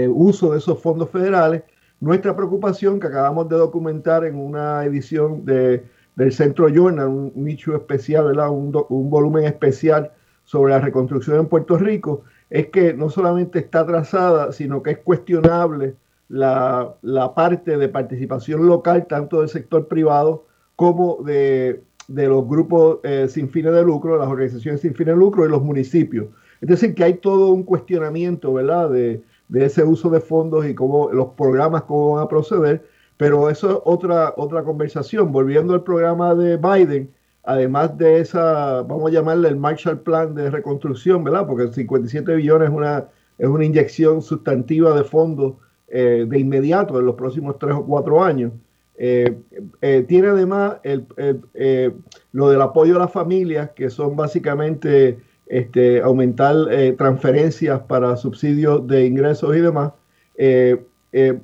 uso de esos fondos federales. Nuestra preocupación, que acabamos de documentar en una edición de, del Centro Journal, un nicho especial, Un, un, volumen especial sobre la reconstrucción en Puerto Rico, es que no solamente está atrasada, sino que es cuestionable la, parte de participación local, tanto del sector privado como de, de los grupos eh, sin fines de lucro, las organizaciones sin fines de lucro y los municipios. Es decir, que hay todo un cuestionamiento, ¿verdad?, de, ese uso de fondos y cómo los programas, cómo van a proceder, pero eso es otra, otra conversación. Volviendo al programa de Biden, además de esa, vamos a llamarle el Marshall Plan de reconstrucción, ¿verdad?, porque 57 billones es una, es una inyección sustantiva de fondos eh, de inmediato en los próximos tres o cuatro años. Eh, eh, tiene además el, eh, lo del apoyo a las familias, que son básicamente este, aumentar transferencias para subsidios de ingresos y demás.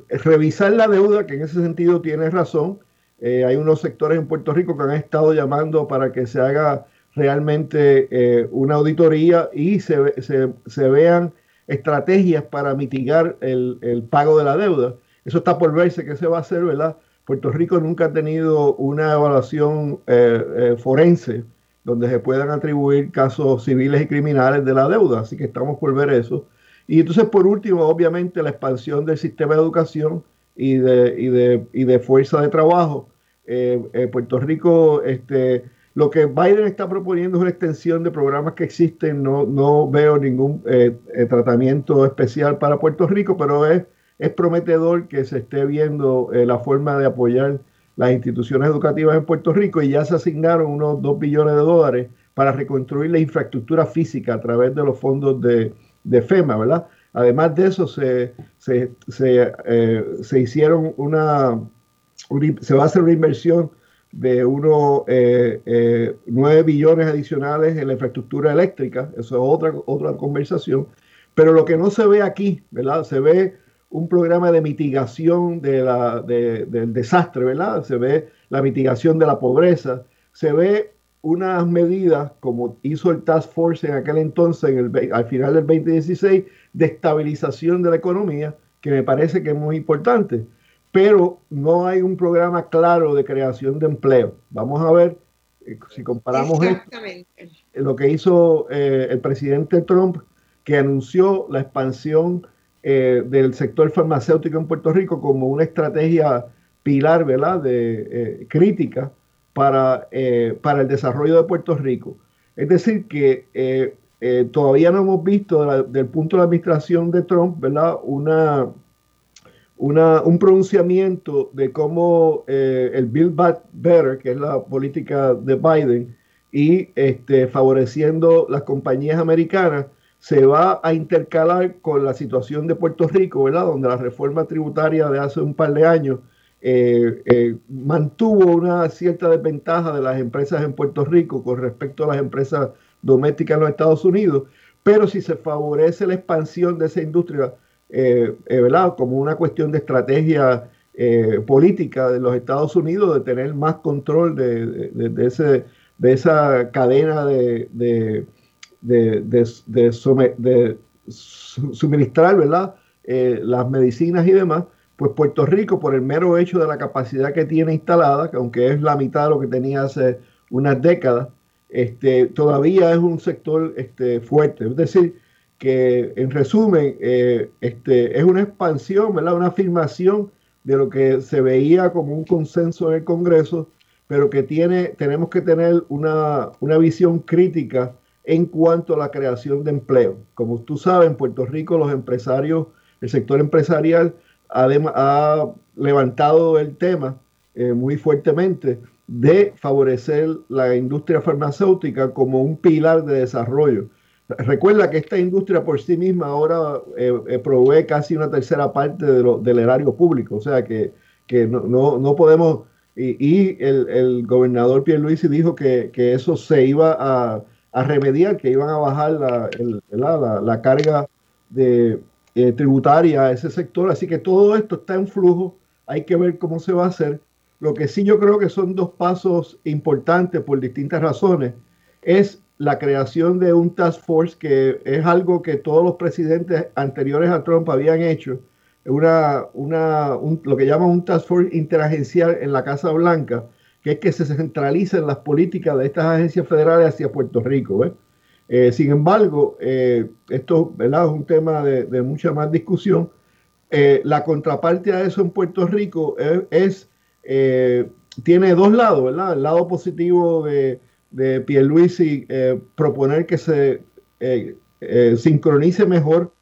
revisar la deuda, que en ese sentido tiene razón. hay unos sectores en Puerto Rico que han estado llamando para que se haga realmente una auditoría y se, se, se, vean estrategias para mitigar el, el pago de la deuda. Eso está por verse que se va a hacer, ¿verdad? Puerto Rico nunca ha tenido una evaluación eh, eh, forense donde se puedan atribuir casos civiles y criminales de la deuda, así que estamos por ver eso. Y entonces, por último, obviamente, la expansión del sistema de educación y de, y de, y de fuerza de trabajo. Eh, Puerto Rico, este, lo que Biden está proponiendo es una extensión de programas que existen. No, no veo ningún tratamiento especial para Puerto Rico, pero es es prometedor que se esté viendo eh, la forma de apoyar las instituciones educativas en Puerto Rico y ya se asignaron unos 2 billones de dólares para reconstruir la infraestructura física a través de los fondos de, FEMA, ¿verdad? Además de eso, se, se, eh, hicieron una, se va a hacer una inversión de unos eh, 9 billones adicionales en la infraestructura eléctrica, eso es otra, otra conversación, pero lo que no se ve aquí, ¿verdad? Se ve un programa de mitigación de la, del desastre, ¿verdad? Se ve la mitigación de la pobreza, se ve unas medidas, como hizo el Task Force en aquel entonces, en el, al final del 2016, de estabilización de la economía, que me parece que es muy importante. Pero no hay un programa claro de creación de empleo. Vamos a ver eh, si comparamos esto, lo que hizo eh, el presidente Trump, que anunció la expansión eh, del sector farmacéutico en Puerto Rico como una estrategia pilar, ¿verdad?, de crítica para, eh, para el desarrollo de Puerto Rico. Es decir, que eh, eh, todavía no hemos visto desde el punto de la administración de Trump, ¿verdad? Una, una, un pronunciamiento de cómo el Build Back Better, que es la política de Biden, y este, favoreciendo las compañías americanas, se va a intercalar con la situación de Puerto Rico, ¿verdad? Donde la reforma tributaria de hace un par de años eh, eh, mantuvo una cierta desventaja de las empresas en Puerto Rico con respecto a las empresas domésticas en los Estados Unidos, pero si se favorece la expansión de esa industria, eh, ¿verdad? Como una cuestión de estrategia política de los Estados Unidos, de tener más control de, de, ese, de esa cadena de, de, de suministrar, ¿verdad? las medicinas y demás, pues Puerto Rico, por el mero hecho de la capacidad que tiene instalada, que aunque es la mitad de lo que tenía hace unas décadas, este, todavía es un sector este, fuerte. Es decir, que en resumen, eh, este, es una expansión, ¿verdad? una afirmación de lo que se veía como un consenso en el Congreso, pero que tiene, tenemos que tener una, una visión crítica en cuanto a la creación de empleo. Como tú sabes, en Puerto Rico los empresarios, el sector empresarial, ha, levantado el tema eh, muy fuertemente de favorecer la industria farmacéutica como un pilar de desarrollo. Recuerda que esta industria por sí misma ahora eh, eh, provee casi una tercera parte del erario público, o sea que, no, podemos, y, el, el, gobernador Pierluisi dijo que, eso se iba a, remediar, que iban a bajar la, la carga de, eh, tributaria a ese sector. Así que todo esto está en flujo, hay que ver cómo se va a hacer. Lo que sí yo creo que son dos pasos importantes por distintas razones es la creación de un task force que es algo que todos los presidentes anteriores a Trump habían hecho, una, una, lo que llaman un task force interagencial en la Casa Blanca, que es que se centralicen las políticas de estas agencias federales hacia Puerto Rico. Eh, sin embargo, eh, esto es un tema de, mucha más discusión. Eh, la contraparte a eso en Puerto Rico es, tiene dos lados, ¿verdad? El lado positivo de, de Pierluisi proponer que se sincronice mejor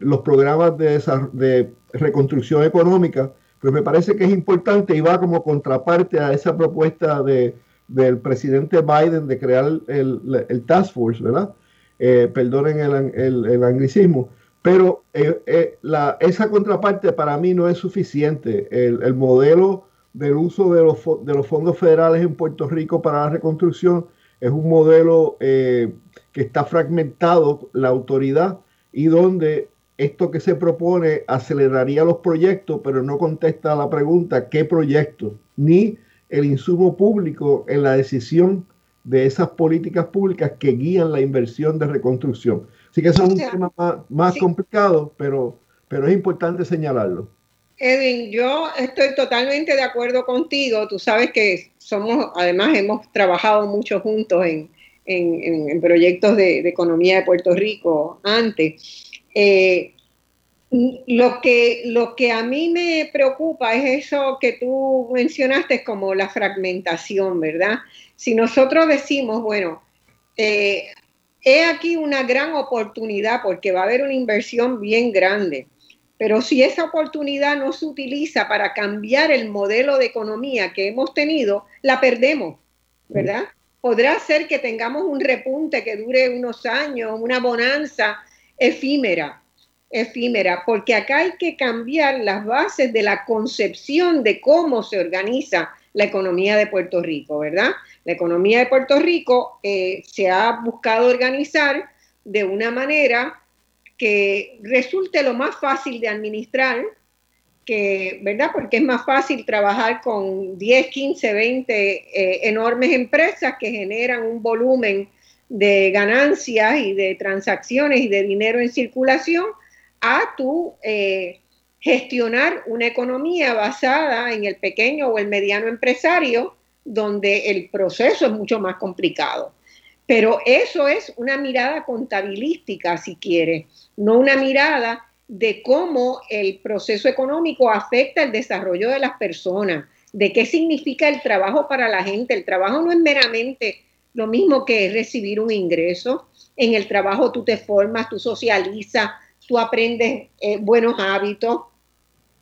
los programas de reconstrucción económica, pues me parece que es importante y va como contraparte a esa propuesta de, del presidente Biden de crear el, el, Task Force, ¿verdad? Eh, perdonen el, el, anglicismo, pero eh, eh, esa contraparte para mí no es suficiente. El, modelo del uso de los, de los fondos federales en Puerto Rico para la reconstrucción es un modelo que está fragmentado la autoridad y donde esto que se propone aceleraría los proyectos, pero no contesta a la pregunta qué proyectos, ni el insumo público en la decisión de esas políticas públicas que guían la inversión de reconstrucción. Así que eso es un tema más, complicado, pero, pero es importante señalarlo. Edwin, yo estoy totalmente de acuerdo contigo. Tú sabes que somos, además hemos trabajado mucho juntos en, proyectos de, economía de Puerto Rico antes. Eh, lo que, lo que a mí me preocupa es eso que tú mencionaste como la fragmentación, ¿verdad? Si nosotros decimos, bueno, eh, he aquí una gran oportunidad porque va a haber una inversión bien grande, pero si esa oportunidad no se utiliza para cambiar el modelo de economía que hemos tenido, la perdemos, ¿verdad? Podrá ser que tengamos un repunte que dure unos años, una bonanza efímera, efímera, porque acá hay que cambiar las bases de la concepción de cómo se organiza la economía de Puerto Rico, ¿verdad? La economía de Puerto Rico eh, se ha buscado organizar de una manera que resulte lo más fácil de administrar, que, ¿verdad? Porque es más fácil trabajar con 10, 15, 20 enormes empresas que generan un volumen de ganancias y de transacciones y de dinero en circulación a tu eh, gestionar una economía basada en el pequeño o el mediano empresario, donde el proceso es mucho más complicado. Pero eso es una mirada contabilística, si quiere, no una mirada de cómo el proceso económico afecta el desarrollo de las personas, de qué significa el trabajo para la gente. El trabajo no es meramente lo mismo que recibir un ingreso. En el trabajo tú te formas, tú socializas, tú aprendes eh, buenos hábitos,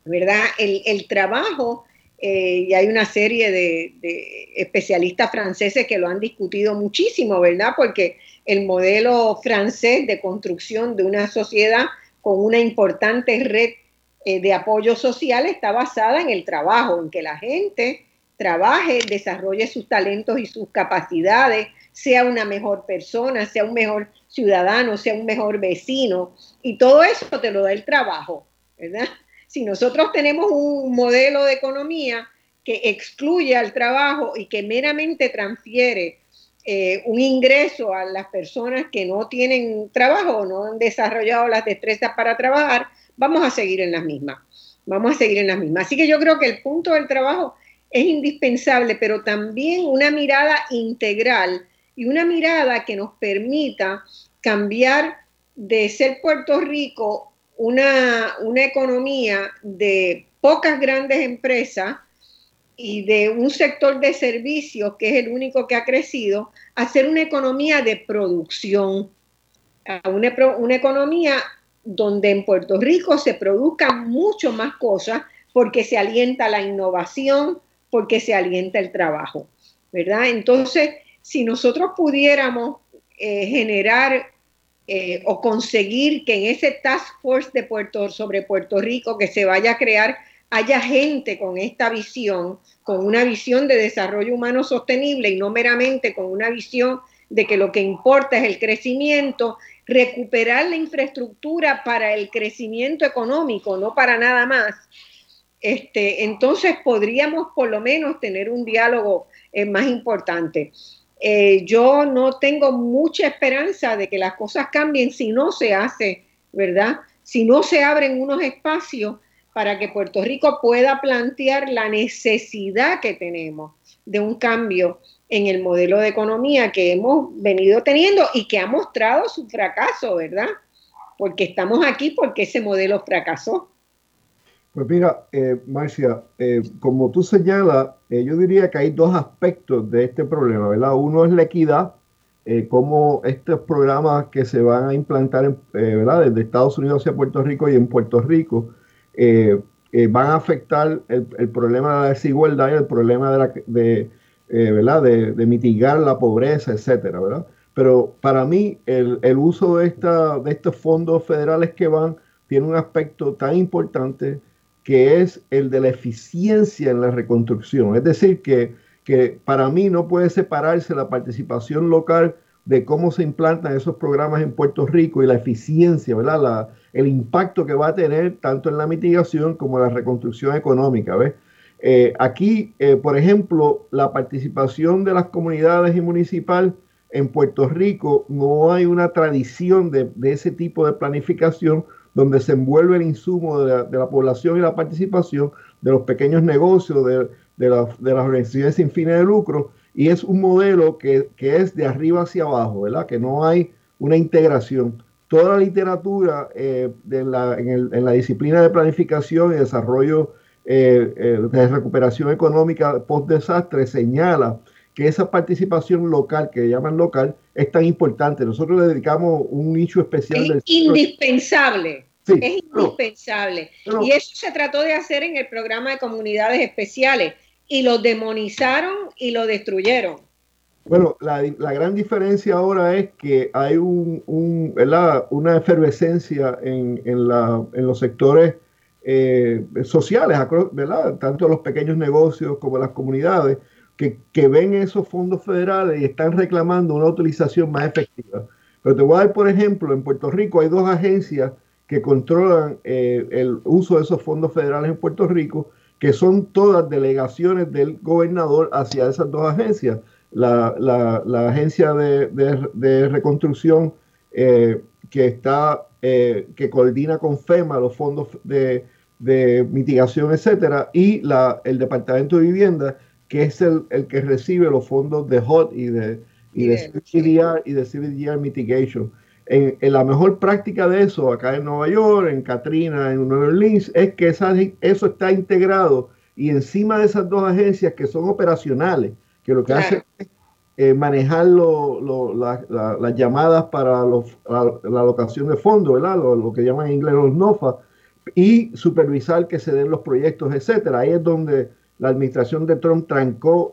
¿verdad? El, trabajo, eh, y hay una serie de, de, especialistas franceses que lo han discutido muchísimo, ¿verdad? Porque el modelo francés de construcción de una sociedad con una importante red eh, de apoyo social está basada en el trabajo, en que la gente trabaje, desarrolle sus talentos y sus capacidades, sea una mejor persona, sea un mejor ciudadano, sea un mejor vecino. Y todo eso te lo da el trabajo, ¿verdad? Si nosotros tenemos un modelo de economía que excluye al trabajo y que meramente transfiere eh, un ingreso a las personas que no tienen trabajo no han desarrollado las destrezas para trabajar, vamos a seguir en las mismas. Vamos a seguir en las mismas. Así que yo creo que el punto del trabajo es indispensable, pero también una mirada integral y una mirada que nos permita cambiar de ser Puerto Rico una, una economía de pocas grandes empresas y de un sector de servicios que es el único que ha crecido, a ser una economía de producción, una, una economía donde en Puerto Rico se produzcan mucho más cosas porque se alienta la innovación, porque se alienta el trabajo, ¿verdad? Entonces, si nosotros pudiéramos eh, generar eh, o conseguir que en ese task force de Puerto sobre Puerto Rico que se vaya a crear haya gente con esta visión, con una visión de desarrollo humano sostenible y no meramente con una visión de que lo que importa es el crecimiento, recuperar la infraestructura para el crecimiento económico, no para nada más. Este, entonces podríamos por lo menos tener un diálogo eh, más importante. Eh, yo no tengo mucha esperanza de que las cosas cambien si no se hace, ¿verdad? Si no se abren unos espacios para que Puerto Rico pueda plantear la necesidad que tenemos de un cambio en el modelo de economía que hemos venido teniendo y que ha mostrado su fracaso, ¿verdad? Porque estamos aquí porque ese modelo fracasó. Pues mira, eh, Marcia, eh, como tú señalas, eh, yo diría que hay dos aspectos de este problema, ¿verdad? Uno es la equidad, eh, cómo estos programas que se van a implantar, ¿verdad? Desde Estados Unidos hacia Puerto Rico y en Puerto Rico, van a afectar el, problema de la desigualdad y el problema de, la, ¿verdad? De, mitigar la pobreza, etcétera, ¿verdad? Pero para mí, el, el uso de, esta, de estos fondos federales que van tiene un aspecto tan importante que es el de la eficiencia en la reconstrucción. Es decir, que, que para mí no puede separarse la participación local de cómo se implantan esos programas en Puerto Rico y la eficiencia. La, el impacto que va a tener tanto en la mitigación como en la reconstrucción económica. Eh, aquí, eh, por ejemplo, la participación de las comunidades y municipal en Puerto Rico no hay una tradición de, de ese tipo de planificación donde se envuelve el insumo de la, población y la participación de los pequeños negocios, de, las organizaciones sin fines de lucro, y es un modelo que, es de arriba hacia abajo, ¿verdad? Que no hay una integración. Toda la literatura eh, en, la disciplina de planificación y desarrollo eh, eh, de recuperación económica post-desastre señala que esa participación local, que llaman local, es tan importante. Nosotros le dedicamos un nicho especial. Es indispensable es indispensable. y eso se trató de hacer en el programa de comunidades especiales y lo demonizaron y lo destruyeron. Bueno, la, gran diferencia ahora es que hay un, una efervescencia en, en, los sectores eh, sociales, ¿verdad? Tanto los pequeños negocios como las comunidades, que, que, ven esos fondos federales y están reclamando una utilización más efectiva. Pero te voy a dar, por ejemplo, en Puerto Rico hay dos agencias que controlan eh, el uso de esos fondos federales en Puerto Rico, que son todas delegaciones del gobernador hacia esas dos agencias. La, la, agencia de, de, reconstrucción eh, que está eh, que coordina con FEMA los fondos de, mitigación, etcétera, y la, el Departamento de Vivienda, que es el, el que recibe los fondos de HOT y de, y de CDR y de CDR Mitigation. En, la mejor práctica de eso, acá en Nueva York, en Katrina, en Nueva Orleans, es que eso está integrado y encima de esas dos agencias que son operacionales, que lo que hacen es eh, manejar las llamadas para la, alocación de fondos, ¿verdad? Lo, que llaman en inglés los NOFA, y supervisar que se den los proyectos, etcétera. Ahí es donde la administración de Trump trancó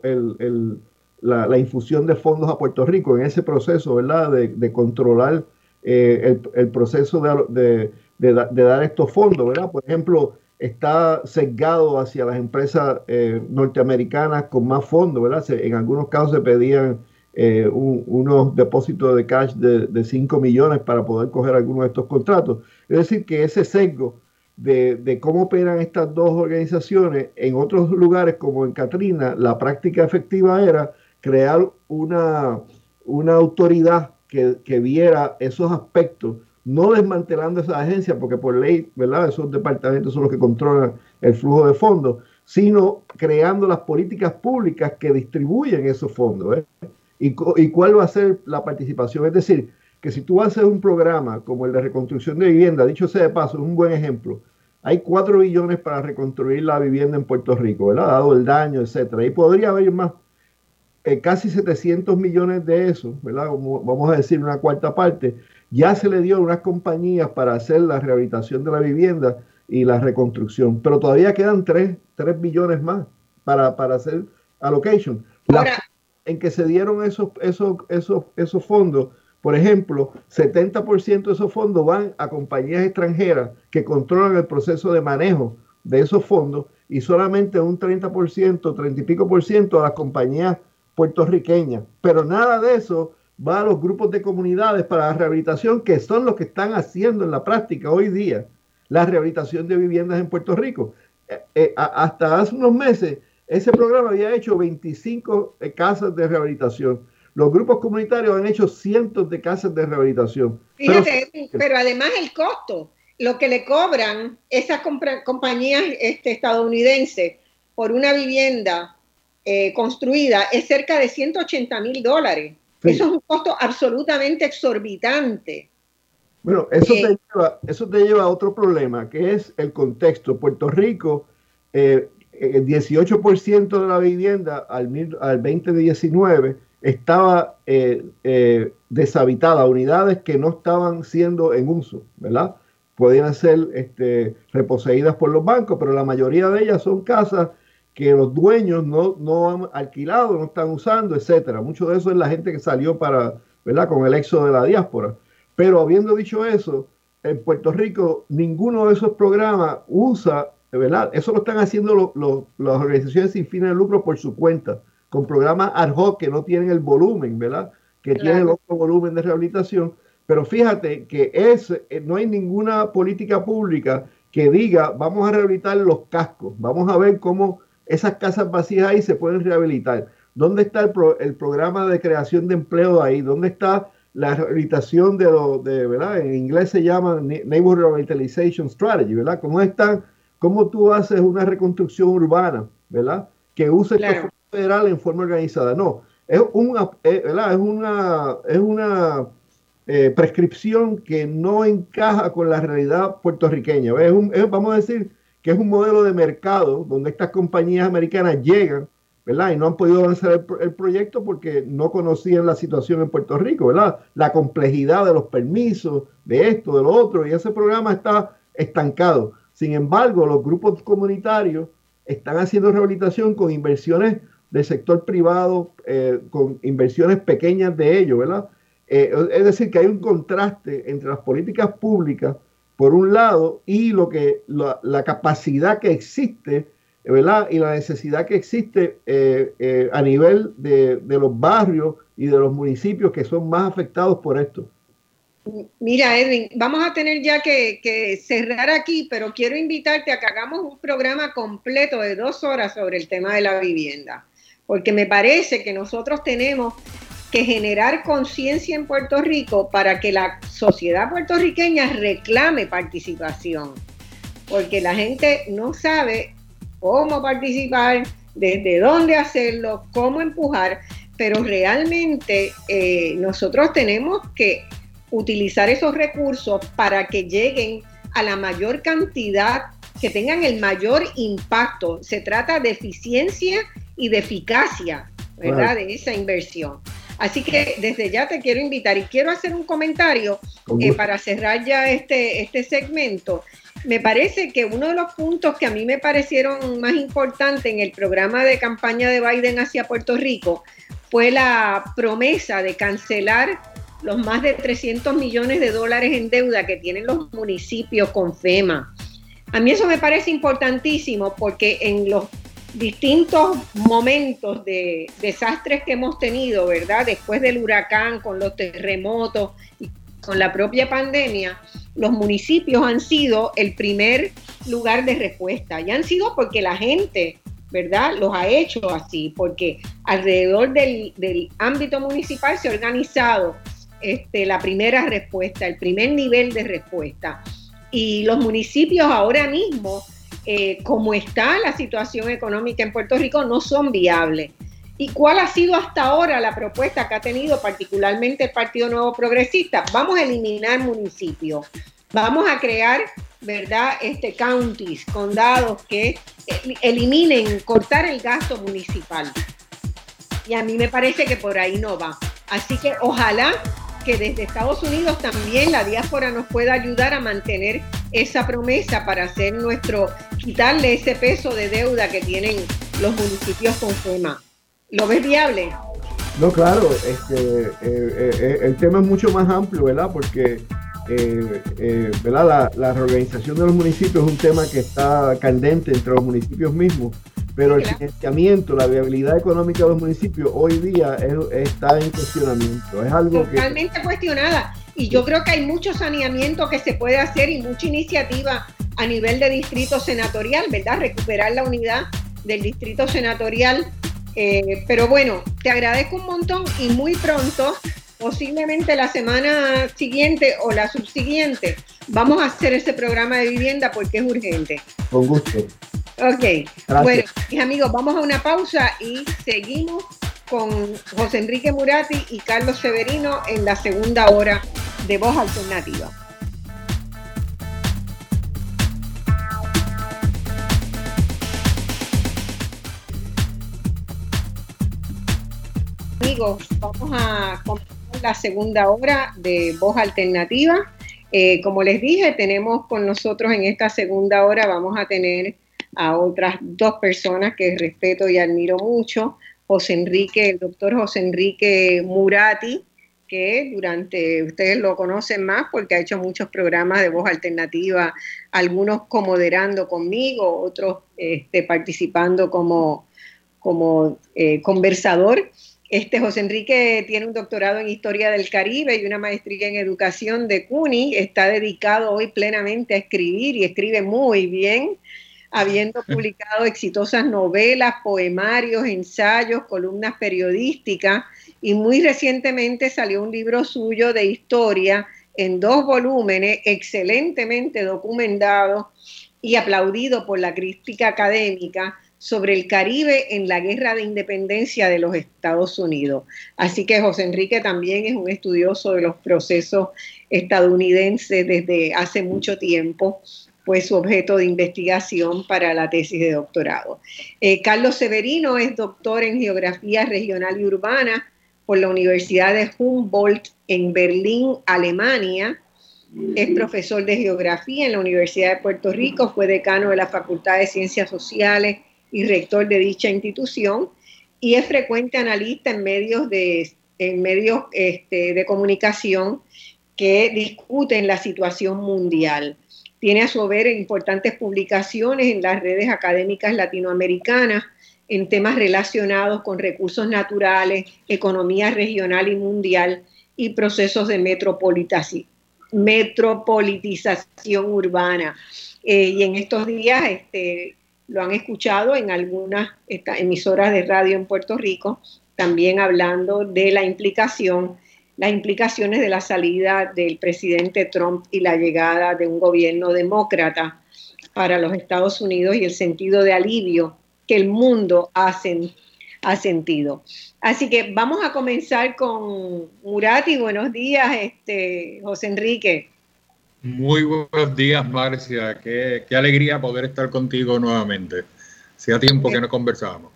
la, infusión de fondos a Puerto Rico en ese proceso, ¿verdad? de controlar eh, el, proceso de, dar estos fondos, ¿verdad? Por ejemplo, está sesgado hacia las empresas eh, norteamericanas con más fondos, ¿verdad? en algunos casos se pedían eh, unos depósitos de cash de, de 5 millones para poder coger algunos de estos contratos. Es decir, que ese sesgo de, de, cómo operan estas dos organizaciones en otros lugares como en Katrina, la práctica efectiva era crear una, una autoridad que, viera esos aspectos, no desmantelando esa agencia, porque por ley, ¿verdad? Esos departamentos son los que controlan el flujo de fondos, sino creando las políticas públicas que distribuyen esos fondos. ¿eh? ¿Y, ¿Y cuál va a ser la participación? Es decir, que si tú haces un programa como el de reconstrucción de vivienda, dicho sea de paso, es un buen ejemplo. Hay 4 billones para reconstruir la vivienda en Puerto Rico, ¿verdad? Dado el daño, etcétera. Y podría haber más. Eh, casi 700 millones de eso, ¿verdad? vamos a decir una cuarta parte, ya se le dio a unas compañías para hacer la rehabilitación de la vivienda y la reconstrucción, pero todavía quedan 3, billones más para, para hacer allocation. en que se dieron esos, esos, esos, esos fondos, por ejemplo, 70% de esos fondos van a compañías extranjeras que controlan el proceso de manejo de esos fondos y solamente un 30%, 30 y pico por ciento a las compañías puertorriqueña. Pero nada de eso va a los grupos de comunidades para la rehabilitación, que son los que están haciendo en la práctica hoy día la rehabilitación de viviendas en Puerto Rico. Eh, eh, hasta hace unos meses, ese programa había hecho 25 eh, casas de rehabilitación. Los grupos comunitarios han hecho cientos de casas de rehabilitación. Fíjate, pero, además el costo, lo que le cobran esas compañías este, estadounidenses por una vivienda eh, construida es cerca de 180 mil dólares. Eso es un costo absolutamente exorbitante. Bueno, eso, te eh, lleva, eso te lleva a otro problema, que es el contexto. Puerto Rico, eh, el 18% de la vivienda al, al 2019 estaba deshabitada, unidades que no estaban siendo en uso, ¿verdad? Podían ser este, reposeídas por los bancos, pero la mayoría de ellas son casas que los dueños no, no han alquilado, no están usando, etcétera. Mucho de eso es la gente que salió para, ¿verdad? Con el éxodo de la diáspora. Pero habiendo dicho eso, en Puerto Rico ninguno de esos programas usa, ¿verdad? Eso lo están haciendo las organizaciones sin fines de lucro por su cuenta, con programas ad hoc que no tienen el volumen, ¿verdad? Que tienen el otro volumen de rehabilitación. Pero fíjate que es, eh, no hay ninguna política pública que diga, vamos a rehabilitar los cascos, vamos a ver cómo esas casas vacías ahí se pueden rehabilitar. ¿Dónde está el, programa de creación de empleo ahí? ¿Dónde está la rehabilitación de, lo, de verdad? En inglés se llama Neighborhood Revitalization Strategy, ¿verdad? ¿Cómo están? ¿Cómo tú haces una reconstrucción urbana, ¿verdad? Que use el el federal en forma organizada. No, es una, eh, ¿verdad? Es una, es una eh, prescripción que no encaja con la realidad puertorriqueña. vamos a decir, que es un modelo de mercado donde estas compañías americanas llegan, ¿verdad? Y no han podido avanzar el, proyecto porque no conocían la situación en Puerto Rico, ¿verdad? La complejidad de los permisos, de esto, de lo otro, y ese programa está estancado. Sin embargo, los grupos comunitarios están haciendo rehabilitación con inversiones del sector privado, eh, con inversiones pequeñas de ellos, ¿verdad? Eh, es decir, que hay un contraste entre las políticas públicas por un lado, y lo que la, capacidad que existe, ¿verdad? Y la necesidad que existe eh, eh, a nivel de, los barrios y de los municipios que son más afectados por esto. Mira, Edwin, vamos a tener ya que, que, cerrar aquí, pero quiero invitarte a que hagamos un programa completo de dos horas sobre el tema de la vivienda, porque me parece que nosotros tenemos que generar conciencia en Puerto Rico para que la sociedad puertorriqueña reclame participación, porque la gente no sabe cómo participar, desde dónde hacerlo, cómo empujar, pero realmente eh, nosotros tenemos que utilizar esos recursos para que lleguen a la mayor cantidad, que tengan el mayor impacto. Se trata de eficiencia y de eficacia, ¿verdad? De esa inversión. Así que desde ya te quiero invitar y quiero hacer un comentario eh, para cerrar ya este, este segmento. Me parece que uno de los puntos que a mí me parecieron más importantes en el programa de campaña de Biden hacia Puerto Rico fue la promesa de cancelar los más de 300 millones de dólares en deuda que tienen los municipios con FEMA. A mí eso me parece importantísimo porque en los distintos momentos de desastres que hemos tenido, ¿verdad? Después del huracán, con los terremotos y con la propia pandemia, los municipios han sido el primer lugar de respuesta y han sido porque la gente, ¿verdad? Los ha hecho así, porque alrededor del, ámbito municipal se ha organizado este, la primera respuesta, el primer nivel de respuesta. Y los municipios ahora mismo eh, como está la situación económica en Puerto Rico, no son viables. ¿Y cuál ha sido hasta ahora la propuesta que ha tenido particularmente el Partido Nuevo Progresista? Vamos a eliminar municipios, vamos a crear, ¿verdad? Este counties, condados que eliminen, cortar el gasto municipal. Y a mí me parece que por ahí no va. Así que ojalá que desde Estados Unidos también la diáspora nos pueda ayudar a mantener esa promesa para hacer nuestro, quitarle ese peso de deuda que tienen los municipios con FEMA. ¿Lo ves viable? No, claro, este, eh, eh, eh, el tema es mucho más amplio, ¿verdad? Porque ¿verdad? La, la, reorganización de los municipios es un tema que está candente entre los municipios mismos pero el financiamiento, la viabilidad económica de los municipios hoy día está en cuestionamiento. Es algo Totalmente cuestionada. Y yo creo que hay mucho saneamiento que se puede hacer y mucha iniciativa a nivel de distrito senatorial, ¿verdad? Recuperar la unidad del distrito senatorial. Eh, pero bueno, te agradezco un montón y muy pronto, posiblemente la semana siguiente o la subsiguiente, vamos a hacer ese programa de vivienda porque es urgente. Con gusto. Ok, bueno, mis amigos, vamos a una pausa y seguimos con José Enrique Murati y Carlos Severino en la segunda hora de Voz Alternativa. Amigos, vamos a la segunda hora de Voz Alternativa. Eh, como les dije, tenemos con nosotros en esta segunda hora, vamos a tener a otras dos personas que respeto y admiro mucho, José Enrique, el doctor José Enrique Murati, que durante, ustedes lo conocen más porque ha hecho muchos programas de voz alternativa, algunos comoderando conmigo, otros este, participando como, como eh, conversador. Este José Enrique tiene un doctorado en Historia del Caribe y una maestría en Educación de CUNY. Está dedicado hoy plenamente a escribir y escribe muy bien habiendo publicado exitosas novelas, poemarios, ensayos, columnas periodísticas y muy recientemente salió un libro suyo de historia en dos volúmenes, excelentemente documentado y aplaudido por la crítica académica sobre el Caribe en la guerra de independencia de los Estados Unidos. Así que José Enrique también es un estudioso de los procesos estadounidenses desde hace mucho tiempo fue su objeto de investigación para la tesis de doctorado. Eh, Carlos Severino es doctor en Geografía Regional y Urbana por la Universidad de Humboldt en Berlín, Alemania. Es profesor de Geografía en la Universidad de Puerto Rico, fue decano de la Facultad de Ciencias Sociales y rector de dicha institución y es frecuente analista en medios de, en medios, este, de comunicación que discuten la situación mundial. tiene a su haber importantes publicaciones en las redes académicas latinoamericanas en temas relacionados con recursos naturales, economía regional y mundial y procesos de metropolitización urbana. Eh, y en estos días este, lo han escuchado en algunas emisoras de radio en Puerto Rico, también hablando de la implicación, las implicaciones de la salida del presidente Trump y la llegada de un gobierno demócrata para los Estados Unidos y el sentido de alivio que el mundo ha, ha sentido. Así que vamos a comenzar con Murati. Buenos días, este, José Enrique. Muy buenos días, Marcia. Qué, alegría poder estar contigo nuevamente. Hacía tiempo que no conversábamos.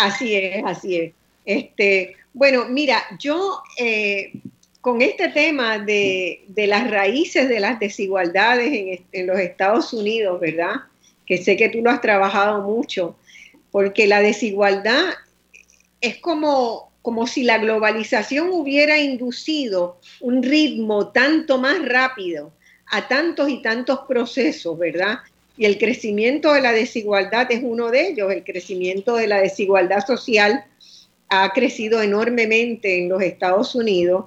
Así es, así es. Este, bueno, mira, yo eh, con este tema de, las raíces de las desigualdades en, en, los Estados Unidos, ¿verdad? Que sé que tú lo has trabajado mucho, porque la desigualdad es como, como si la globalización hubiera inducido un ritmo tanto más rápido a tantos y tantos procesos, ¿verdad? Y el crecimiento de la desigualdad es uno de ellos. El crecimiento de la desigualdad social ha crecido enormemente en los Estados Unidos,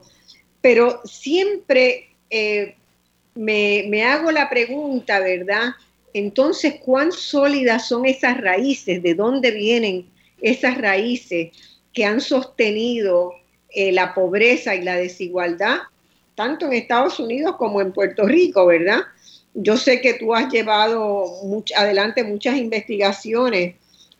pero siempre eh, me, me hago la pregunta, ¿verdad? Entonces, ¿cuán sólidas son esas raíces? ¿De dónde vienen esas raíces que han sostenido eh, la pobreza y la desigualdad tanto en Estados Unidos como en Puerto Rico, ¿verdad? Yo sé que tú has llevado adelante muchas investigaciones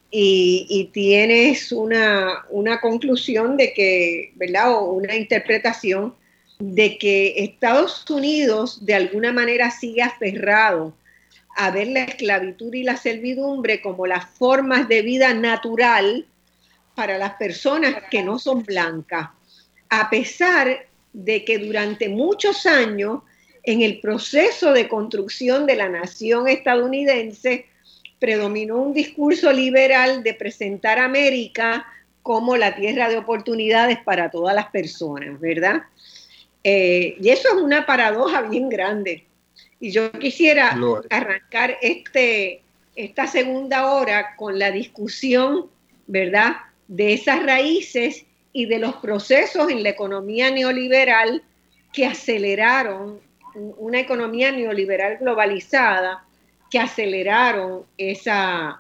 y, tienes una, conclusión de que, ¿verdad? O una interpretación de que Estados Unidos de alguna manera sigue aferrado a ver la esclavitud y la servidumbre como las formas de vida natural para las personas que no son blancas, a pesar de que durante muchos años, en el proceso de construcción de la nación estadounidense, predominó un discurso liberal de presentar a América como la tierra de oportunidades para todas las personas, ¿verdad? Eh, y eso es una paradoja bien grande. Y yo quisiera arrancar este, esta segunda hora con la discusión, ¿verdad?, de esas raíces y de los procesos en la economía neoliberal que aceleraron una economía neoliberal globalizada que aceleraron esa,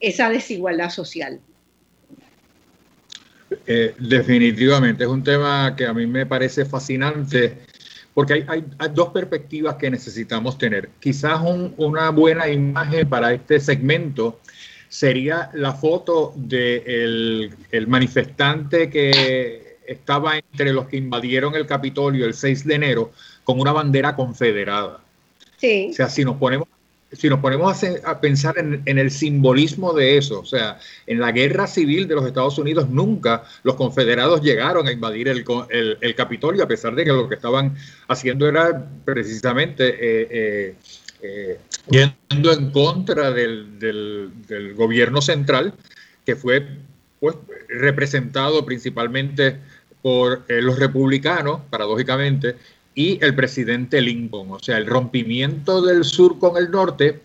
esa desigualdad social. Eh, definitivamente, es un tema que a mí me parece fascinante porque hay, dos perspectivas que necesitamos tener. Quizás una buena imagen para este segmento sería la foto del el manifestante que estaba entre los que invadieron el Capitolio el 6 de enero con una bandera confederada. Sí. O sea, si nos ponemos si nos ponemos a, pensar en, el simbolismo de eso, o sea, en la guerra civil de los Estados Unidos nunca los confederados llegaron a invadir el, Capitolio, a pesar de que lo que estaban haciendo era precisamente eh, eh, yendo en contra del, gobierno central, que fue pues, representado principalmente por eh, los republicanos, paradójicamente, y el presidente Lincoln. O sea, el rompimiento del sur con el norte,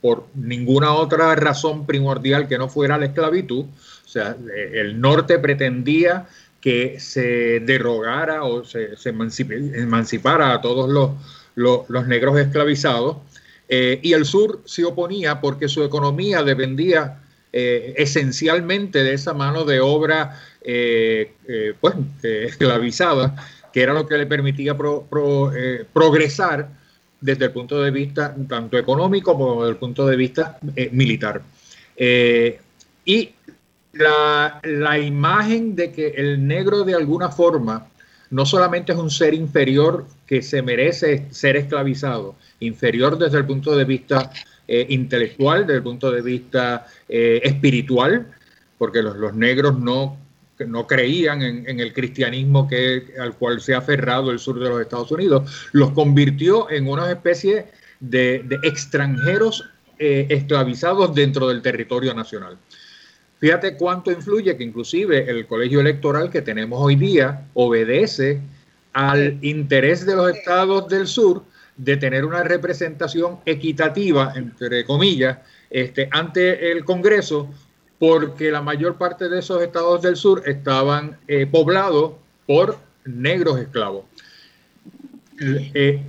por ninguna otra razón primordial que no fuera la esclavitud. O sea, eh, el norte pretendía que se derogara o se, emancipara a todos los, los negros esclavizados eh, y el sur se oponía porque su economía dependía eh, esencialmente de esa mano de obra eh, pues, esclavizada, que era lo que le permitía progresar desde el punto de vista tanto económico como desde el punto de vista militar. y la, la imagen de que el negro de alguna forma no solamente es un ser inferior que se merece ser esclavizado, inferior desde el punto de vista eh, intelectual, desde el punto de vista eh, espiritual, porque los, negros no, no creían en, el cristianismo que, al cual se ha aferrado el sur de los Estados Unidos, los convirtió en una especie de, extranjeros eh, esclavizados dentro del territorio nacional. Fíjate cuánto influye que inclusive el colegio electoral que tenemos hoy día obedece al interés de los estados del sur de tener una representación equitativa, entre comillas, este, ante el Congreso, porque la mayor parte de esos estados del sur estaban eh, poblados por negros esclavos. Eh,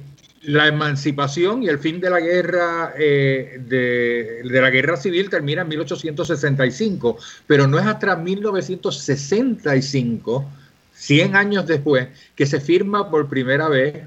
la emancipación y el fin de la guerra eh, de, la guerra civil termina en 1865, pero no es hasta 1965, 100 años después, que se firma por primera vez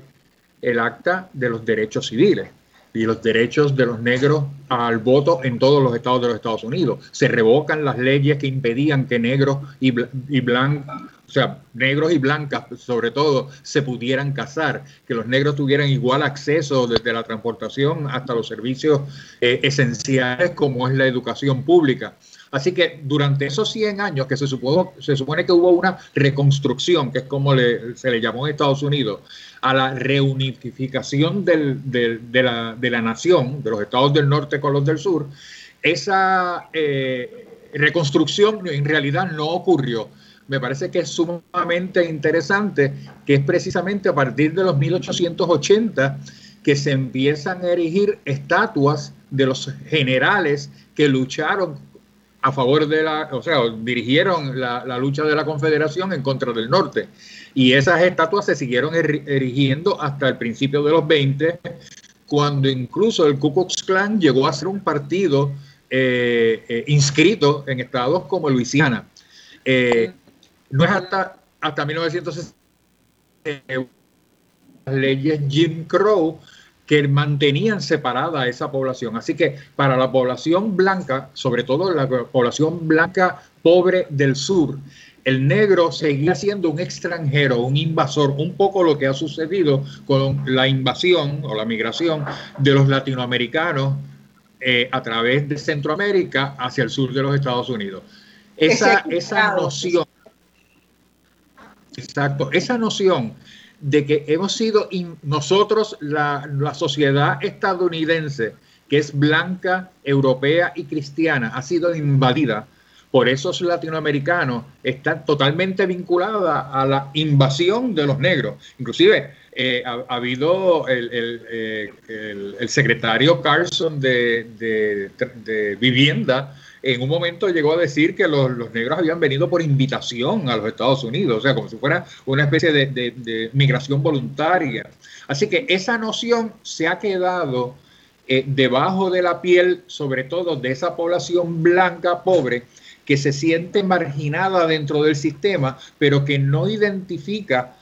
el Acta de los Derechos Civiles y los derechos de los negros al voto en todos los estados de los Estados Unidos. Se revocan las leyes que impedían que negros y, y blancos, sea, negros y blancas sobre todo, se pudieran casar, que los negros tuvieran igual acceso desde la transportación hasta los servicios eh, esenciales como es la educación pública. Así que durante esos 100 años que se, se supone que hubo una reconstrucción, que es como se le llamó en Estados Unidos, a la reunificación de, la, de, la, nación, de los estados del norte con los del sur, esa eh, reconstrucción en realidad no ocurrió. Me parece que es sumamente interesante que es precisamente a partir de los 1880 que se empiezan a erigir estatuas de los generales que lucharon a favor de la, o sea, dirigieron la, lucha de la Confederación en contra del norte. Y esas estatuas se siguieron erigiendo hasta el principio de los 20, cuando incluso el Ku Klux Klan llegó a ser un partido eh, eh, inscrito en estados como Luisiana. Eh, no es hasta, hasta 1960 las leyes Jim Crow que mantenían separada esa población. Así que para la población blanca, sobre todo la población blanca pobre del sur, el negro seguía siendo un extranjero, un invasor, un poco lo que ha sucedido con la invasión o la migración de los latinoamericanos eh, a través de Centroamérica hacia el sur de los Estados Unidos. Esa, esa noción, exacto, esa noción de que hemos sido nosotros, la, sociedad estadounidense, que es blanca, europea y cristiana, ha sido invadida por esos latinoamericanos, está totalmente vinculada a la invasión de los negros. Inclusive eh, ha, habido el, eh, secretario Carson de Vivienda, en un momento llegó a decir que los, negros habían venido por invitación a los Estados Unidos, o sea, como si fuera una especie de, migración voluntaria. Así que esa noción se ha quedado eh, debajo de la piel, sobre todo de esa población blanca pobre, que se siente marginada dentro del sistema, pero que no identifica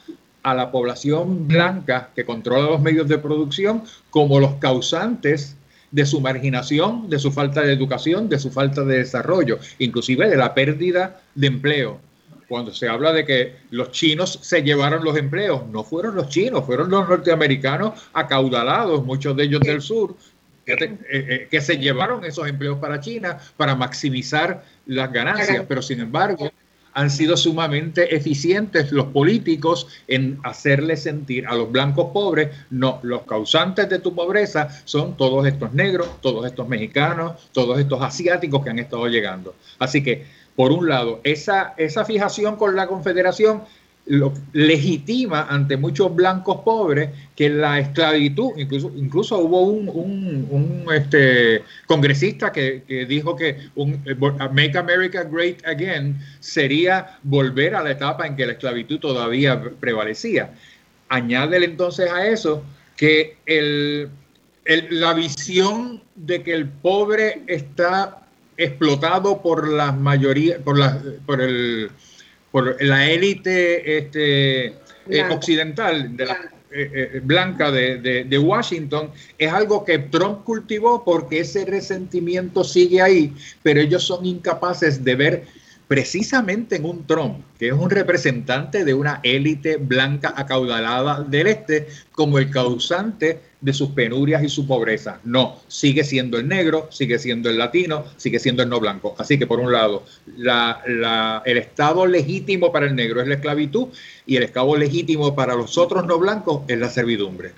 a la población blanca que controla los medios de producción como los causantes de su marginación, de su falta de educación, de su falta de desarrollo, inclusive de la pérdida de empleo. Cuando se habla de que los chinos se llevaron los empleos, no fueron los chinos, fueron los norteamericanos acaudalados, muchos de ellos del sur, que, eh, eh, que se llevaron esos empleos para China para maximizar las ganancias, pero sin embargo han sido sumamente eficientes los políticos en hacerle sentir a los blancos pobres, no, los causantes de tu pobreza son todos estos negros, todos estos mexicanos, todos estos asiáticos que han estado llegando. Así que, por un lado, esa, esa fijación con la Confederación lo legitima ante muchos blancos pobres que la esclavitud, incluso, incluso hubo un, un, este, congresista que, que, dijo que un, eh, Make America Great Again sería volver a la etapa en que la esclavitud todavía prevalecía. Añádele entonces a eso que el, el, la visión de que el pobre está explotado por la mayoría, por, la, por el por la élite este, eh, occidental de la, eh, eh, blanca de, de, Washington, es algo que Trump cultivó porque ese resentimiento sigue ahí, pero ellos son incapaces de ver precisamente en un Trump, que es un representante de una élite blanca acaudalada del este, como el causante de sus penurias y su pobreza. No, sigue siendo el negro, sigue siendo el latino, sigue siendo el no blanco. Así que por un lado, el estado legítimo para el negro es la esclavitud y el estado legítimo para los otros no blancos es la servidumbre.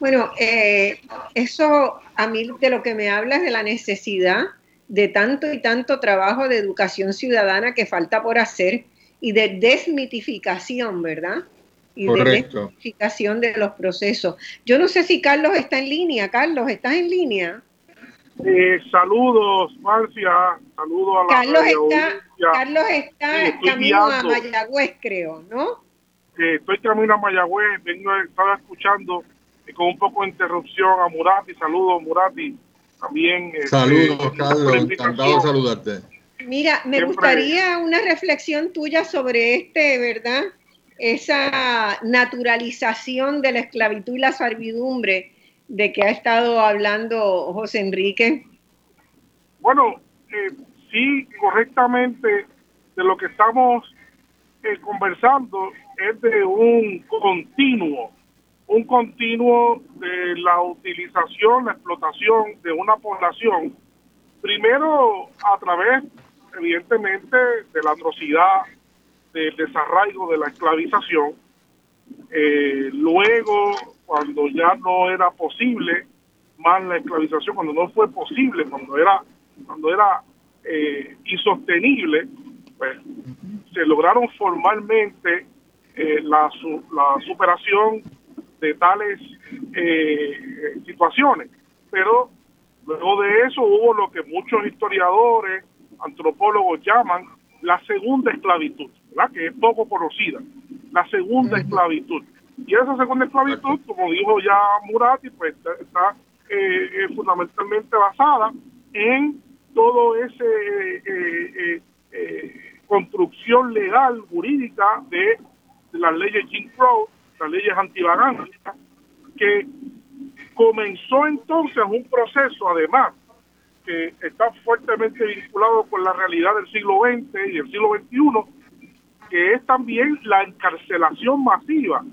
Bueno, eh, eso a mí de lo que me habla es de la necesidad de tanto y tanto trabajo de educación ciudadana que falta por hacer y de desmitificación, ¿verdad? y de identificación de los procesos. Yo no sé si Carlos está en línea. Carlos, ¿estás en línea? Eh, saludos, Marcia. Saludos a la Carlos está, Carlos está camino a Mayagüez, creo, ¿no? estoy camino a Mayagüez. Vengo, estaba escuchando eh, con un poco de interrupción a Murati. Saludos, Murati. También. Este, saludos, Carlos. Encantado de saludarte. Mira, me gustaría una reflexión tuya sobre este, ¿verdad? Esa naturalización de la esclavitud y la servidumbre de que ha estado hablando José Enrique. Bueno, eh, sí, correctamente, de lo que estamos eh, conversando es de un continuo, un continuo de la utilización, la explotación de una población, primero a través evidentemente de la atrocidad del desarraigo de la esclavización. Eh, luego, cuando ya no era posible más la esclavización, cuando no fue posible, cuando era, cuando era eh, insostenible, pues se lograron formalmente eh, la, la superación de tales situaciones. Pero luego de eso hubo lo que muchos historiadores antropólogos llaman la segunda esclavitud, ¿verdad? que es poco conocida, la segunda esclavitud. Y esa segunda esclavitud, como dijo ya Murati, pues está, eh, eh, fundamentalmente basada en todo ese eh, construcción legal, jurídica de, las leyes Jim Crow, las leyes antivagancia, que comenzó entonces un proceso, además, que está fuertemente vinculado con la realidad del siglo XX y el siglo XXI, que es también la encarcelación masiva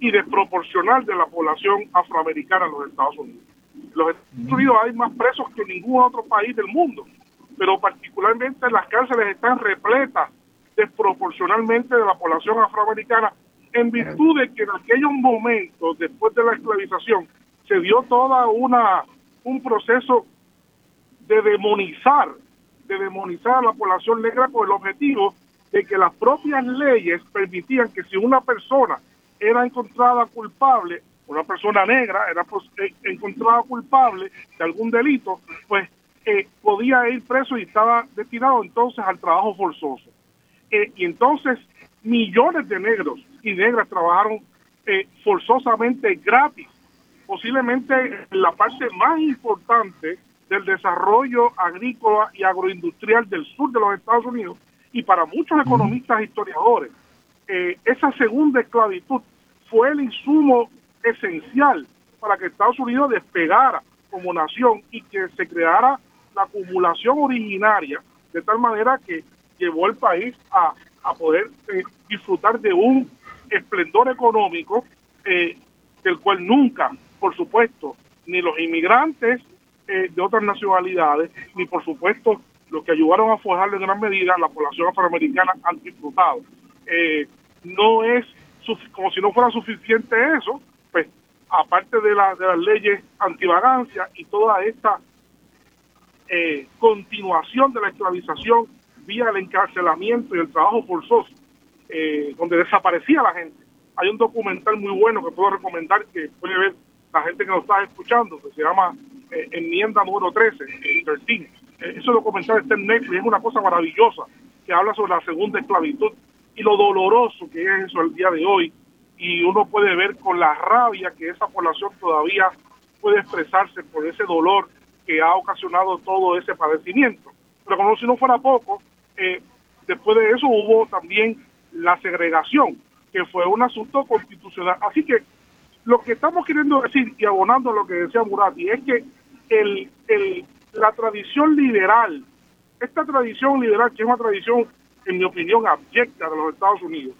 y desproporcional de la población afroamericana en los Estados Unidos. En los Estados Unidos hay más presos que ningún otro país del mundo, pero particularmente las cárceles están repletas desproporcionalmente de la población afroamericana en virtud de que en aquellos momentos, después de la esclavización, se dio toda una un proceso de demonizar, de demonizar a la población negra por el objetivo de que las propias leyes permitían que si una persona era encontrada culpable, una persona negra era pues, eh, encontrada culpable de algún delito, pues eh, podía ir preso y estaba destinado entonces al trabajo forzoso. Eh, y entonces millones de negros y negras trabajaron forzosamente gratis, posiblemente la parte más importante del desarrollo agrícola y agroindustrial del sur de los Estados Unidos y para muchos economistas e historiadores, eh, esa segunda esclavitud fue el insumo esencial para que Estados Unidos despegara como nación y que se creara la acumulación originaria de tal manera que llevó al país a, poder eh, disfrutar de un esplendor económico eh, del cual nunca, por supuesto, ni los inmigrantes eh, de otras nacionalidades, ni por supuesto los que ayudaron a forjarlo en gran medida la población afroamericana han disfrutado. Eh, no es como si no fuera suficiente eso, pues aparte de, la, de las leyes antivagancia y toda esta continuación de la esclavización vía el encarcelamiento y el trabajo forzoso, donde desaparecía la gente. Hay un documental muy bueno que puedo recomendar que puede ver la gente que nos está escuchando, que se llama eh, enmienda número 13, el eh, ese documental está en Netflix, es una cosa maravillosa que habla sobre la segunda esclavitud y lo doloroso que es eso el día de hoy. Y uno puede ver con la rabia que esa población todavía puede expresarse por ese dolor que ha ocasionado todo ese padecimiento. Pero como si no fuera poco, eh, después de eso hubo también la segregación, que fue un asunto constitucional. Así que lo que estamos queriendo decir, y abonando lo que decía Murati, es que el, el, la tradición liberal, esta tradición liberal, que es una tradición, en mi opinión, abyecta de los Estados Unidos,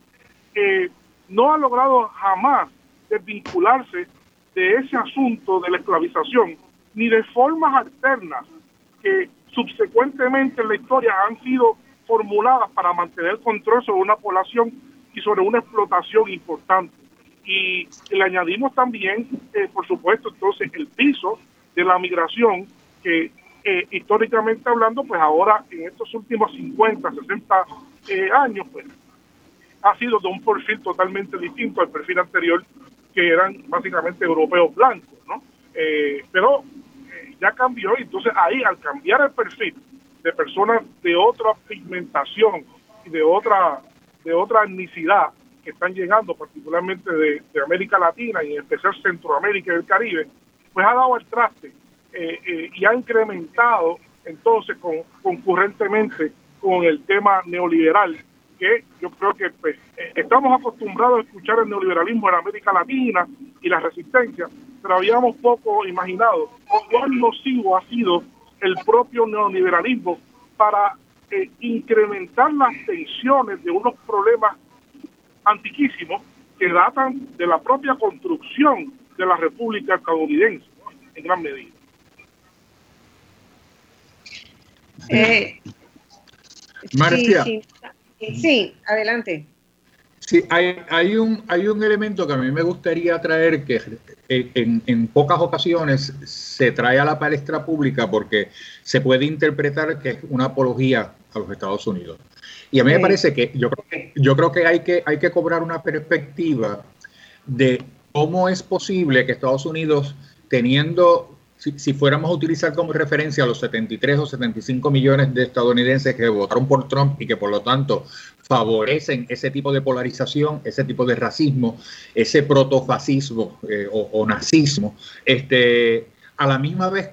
eh, no ha logrado jamás desvincularse de ese asunto de la esclavización, ni de formas alternas que subsecuentemente en la historia han sido formuladas para mantener control sobre una población y sobre una explotación importante y le añadimos también, eh, por supuesto, entonces el piso de la migración que eh, históricamente hablando, pues ahora en estos últimos 50, 60 eh, años, pues ha sido de un perfil totalmente distinto al perfil anterior, que eran básicamente europeos blancos, ¿no? Eh, pero ya cambió y entonces ahí al cambiar el perfil de personas de otra pigmentación y de otra de otra etnicidad que están llegando particularmente de, América Latina y en especial Centroamérica y el Caribe, pues ha dado el traste eh, y ha incrementado entonces con, concurrentemente con el tema neoliberal que yo creo que pues, estamos acostumbrados a escuchar el neoliberalismo en América Latina y la resistencia, pero habíamos poco imaginado cuán nocivo ha sido el propio neoliberalismo para eh, incrementar las tensiones de unos problemas antiquísimos que datan de la propia construcción de la República estadounidense, en gran medida. Eh, Marcia. Sí, adelante. Sí, hay, hay, un, hay un elemento que a mí me gustaría traer que en, en, pocas ocasiones se trae a la palestra pública porque se puede interpretar que es una apología a los Estados Unidos. Y a mí me parece que yo creo que, yo creo que, hay que hay que cobrar una perspectiva de cómo es posible que Estados Unidos, teniendo si, fuéramos a utilizar como referencia a los 73 o 75 millones de estadounidenses que votaron por Trump y que por lo tanto favorecen ese tipo de polarización, ese tipo de racismo, ese protofascismo eh, o, nazismo, este, a la misma vez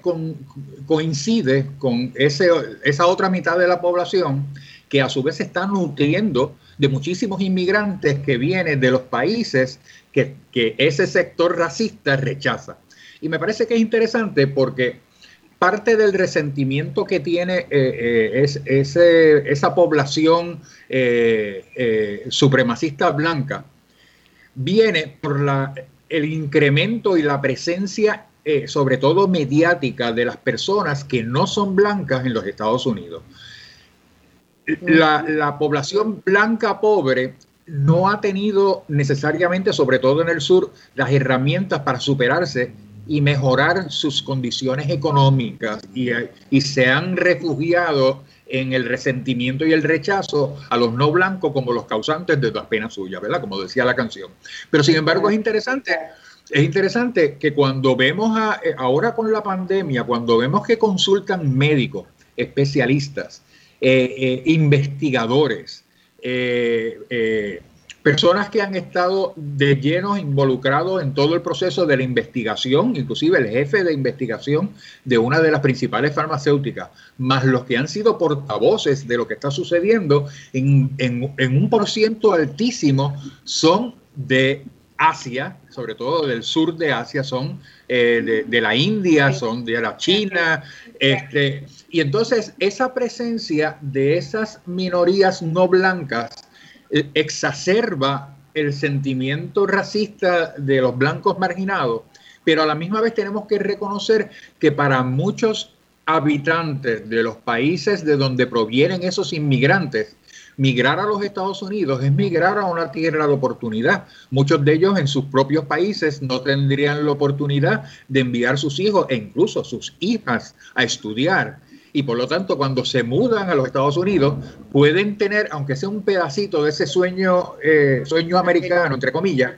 coincide con ese, esa otra mitad de la población que a su vez está nutriendo de muchísimos inmigrantes que vienen de los países que, que ese sector racista rechaza. Y me parece que es interesante porque parte del resentimiento que tiene eh, eh, es, esa población eh, supremacista blanca viene por la, el incremento y la presencia, sobre todo mediática, de las personas que no son blancas en los Estados Unidos. La población blanca pobre no ha tenido necesariamente, sobre todo en el sur, las herramientas para superarse y mejorar sus condiciones económicas y, se han refugiado en el resentimiento y el rechazo a los no blancos como los causantes de las penas suyas, ¿verdad? Como decía la canción. Pero sin embargo es interesante, es interesante que cuando vemos a, eh, ahora con la pandemia, cuando vemos que consultan médicos, especialistas, eh, eh, investigadores, personas que han estado de lleno involucrados en todo el proceso de la investigación, inclusive el jefe de investigación de una de las principales farmacéuticas, más los que han sido portavoces de lo que está sucediendo, en, un por ciento altísimo son de Asia, sobre todo del sur de Asia, son eh, de, la India, son de la China, este, y entonces esa presencia de esas minorías no blancas exacerba el sentimiento racista de los blancos marginados, pero a la misma vez tenemos que reconocer que para muchos habitantes de los países de donde provienen esos inmigrantes, migrar a los Estados Unidos es migrar a una tierra de oportunidad. Muchos de ellos en sus propios países no tendrían la oportunidad de enviar sus hijos e incluso sus hijas a estudiar y por lo tanto cuando se mudan a los Estados Unidos pueden tener, aunque sea un pedacito de ese sueño, eh, sueño americano, entre comillas,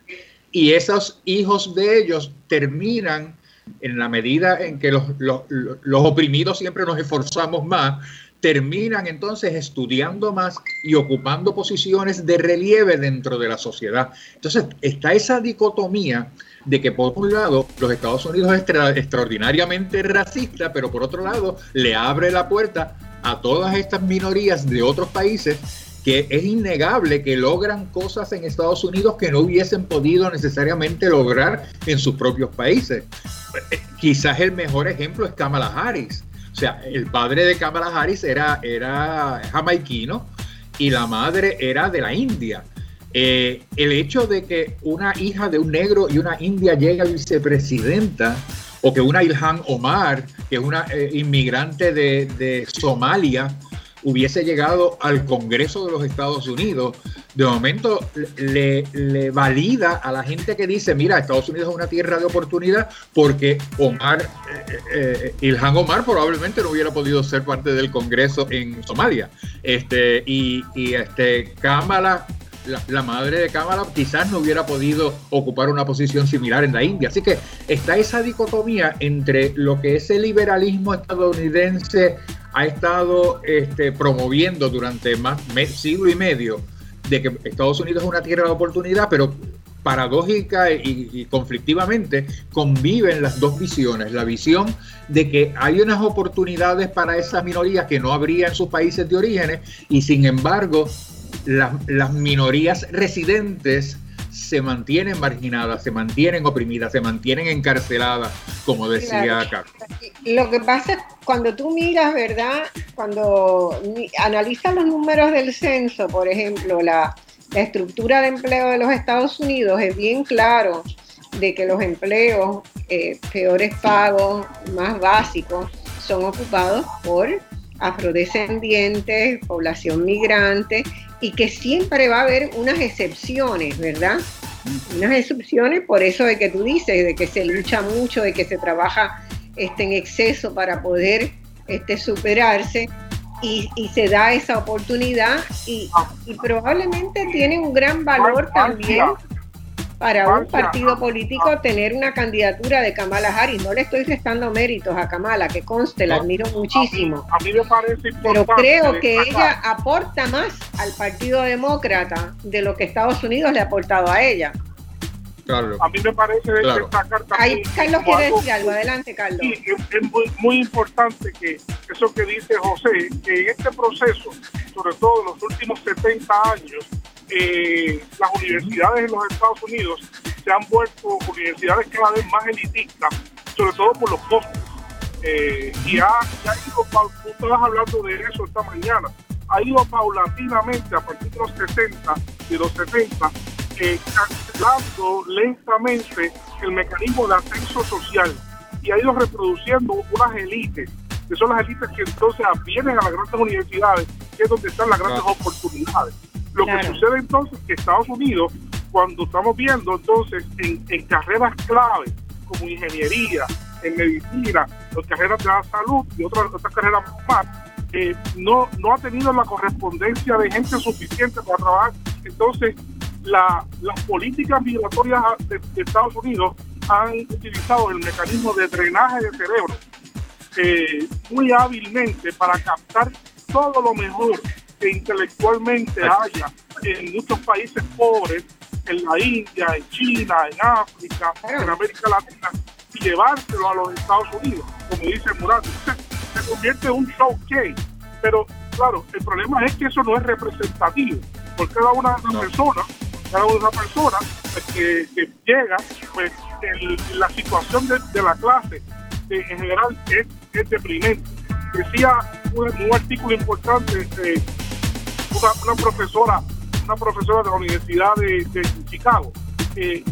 y esos hijos de ellos terminan en la medida en que los, los, los oprimidos siempre nos esforzamos más, terminan entonces estudiando más y ocupando posiciones de relieve dentro de la sociedad. Entonces está esa dicotomía de que por un lado los Estados Unidos es extraordinariamente racista, pero por otro lado le abre la puerta a todas estas minorías de otros países que es innegable que logran cosas en Estados Unidos que no hubiesen podido necesariamente lograr en sus propios países. Quizás el mejor ejemplo es Kamala Harris. O sea, el padre de Kamala Harris era, era jamaiquino y la madre era de la India. Eh, el hecho de que una hija de un negro y una india llegue a vicepresidenta, o que una Ilhan Omar, que es una eh, inmigrante de, Somalia, hubiese llegado al Congreso de los Estados Unidos, de momento le, valida a la gente que dice, mira, Estados Unidos es una tierra de oportunidad, porque Omar, eh, Ilhan Omar probablemente no hubiera podido ser parte del Congreso en Somalia. Este, y, y este, Kamala la, madre de Kamala quizás no hubiera podido ocupar una posición similar en la India. Así que está esa dicotomía entre lo que ese liberalismo estadounidense ha estado este, promoviendo durante más siglo y medio de que Estados Unidos es una tierra de oportunidad, pero paradójica y, conflictivamente conviven las dos visiones. La visión de que hay unas oportunidades para esas minorías que no habría en sus países de orígenes y sin embargo las minorías residentes se mantienen marginadas, se mantienen oprimidas, se mantienen encarceladas, como decía acá. Lo que pasa es cuando tú miras, ¿verdad? Cuando analizas los números del censo, por ejemplo, la, estructura de empleo de los Estados Unidos es bien claro de que los empleos eh, peores pagos, más básicos, son ocupados por afrodescendientes, población migrante y que siempre va a haber unas excepciones, ¿verdad? Unas excepciones por eso de que tú dices, de que se lucha mucho, de que se trabaja este, en exceso para poder este, superarse y, se da esa oportunidad y, y probablemente tiene un gran valor también para un partido político tener una candidatura de Kamala Harris. No le estoy restando méritos a Kamala, que conste, la admiro muchísimo. A mí, me parece Pero creo que ella aporta más al Partido Demócrata de lo que Estados Unidos le ha aportado a ella. A mí me parece destacar también. Carlos quiere decir algo. Adelante, Carlos. Sí, es, muy, muy, importante que eso que dice José, que en este proceso, sobre todo en los últimos 70 años, eh, las universidades en los Estados Unidos se han vuelto universidades cada vez más elitistas, sobre todo por los costos. Eh, y ha, ido, tú estabas hablando de eso esta mañana, ha ido paulatinamente a partir de los 60 y los 70, eh, cancelando lentamente el mecanismo de ascenso social y ha ido reproduciendo unas élites, que son las élites que entonces vienen a las grandes universidades, que es donde están las grandes oportunidades. Lo que sucede entonces es que Estados Unidos, cuando estamos viendo entonces en, carreras claves como ingeniería, en medicina, en carreras de la salud y otras, otras carreras más, eh, no, no ha tenido la correspondencia de gente suficiente para trabajar. Entonces, la, las políticas migratorias de, Estados Unidos han utilizado el mecanismo de drenaje de cerebro eh, muy hábilmente para captar todo lo mejor que intelectualmente haya en muchos países pobres, en la India, en China, en África, en América Latina, y llevárselo a los Estados Unidos, como dice Murat. se convierte en un showcase. Pero claro, el problema es que eso no es representativo, porque cada una de las personas, cada una las personas que, llega, pues la situación de, la clase en general es, deprimente. Decía un, artículo importante eh, una, profesora, una profesora de la Universidad de, Chicago, que,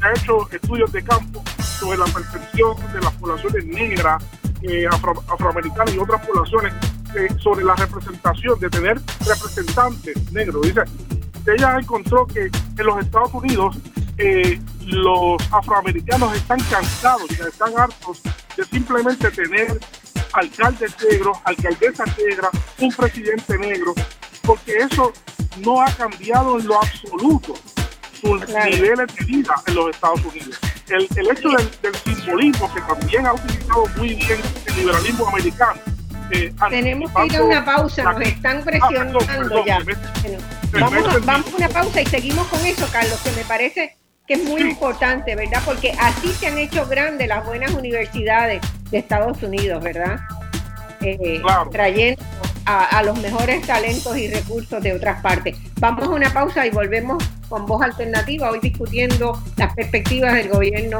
ha hecho estudios de campo sobre la percepción de las poblaciones negras, eh, afroamericanas y otras poblaciones eh, sobre la representación, de tener representantes negros. Dice, ella encontró que en los Estados Unidos eh, los afroamericanos están cansados, están hartos de simplemente tener alcaldes negros, alcaldesas negras, un presidente negro, porque eso no ha cambiado en lo absoluto sus niveles de vida en los Estados Unidos. El, hecho del, simbolismo que también ha utilizado muy bien el liberalismo americano. Eh, Tenemos que ir a una pausa, nos están ah, presionando ya. vamos, vamos a una pausa y seguimos con eso, Carlos, que me parece que es muy importante, ¿verdad? Porque así se han hecho grandes las buenas universidades de Estados Unidos, ¿verdad? Eh, trayendo a, los mejores talentos y recursos de otras partes. Vamos a una pausa y volvemos con voz alternativa, hoy discutiendo las perspectivas del gobierno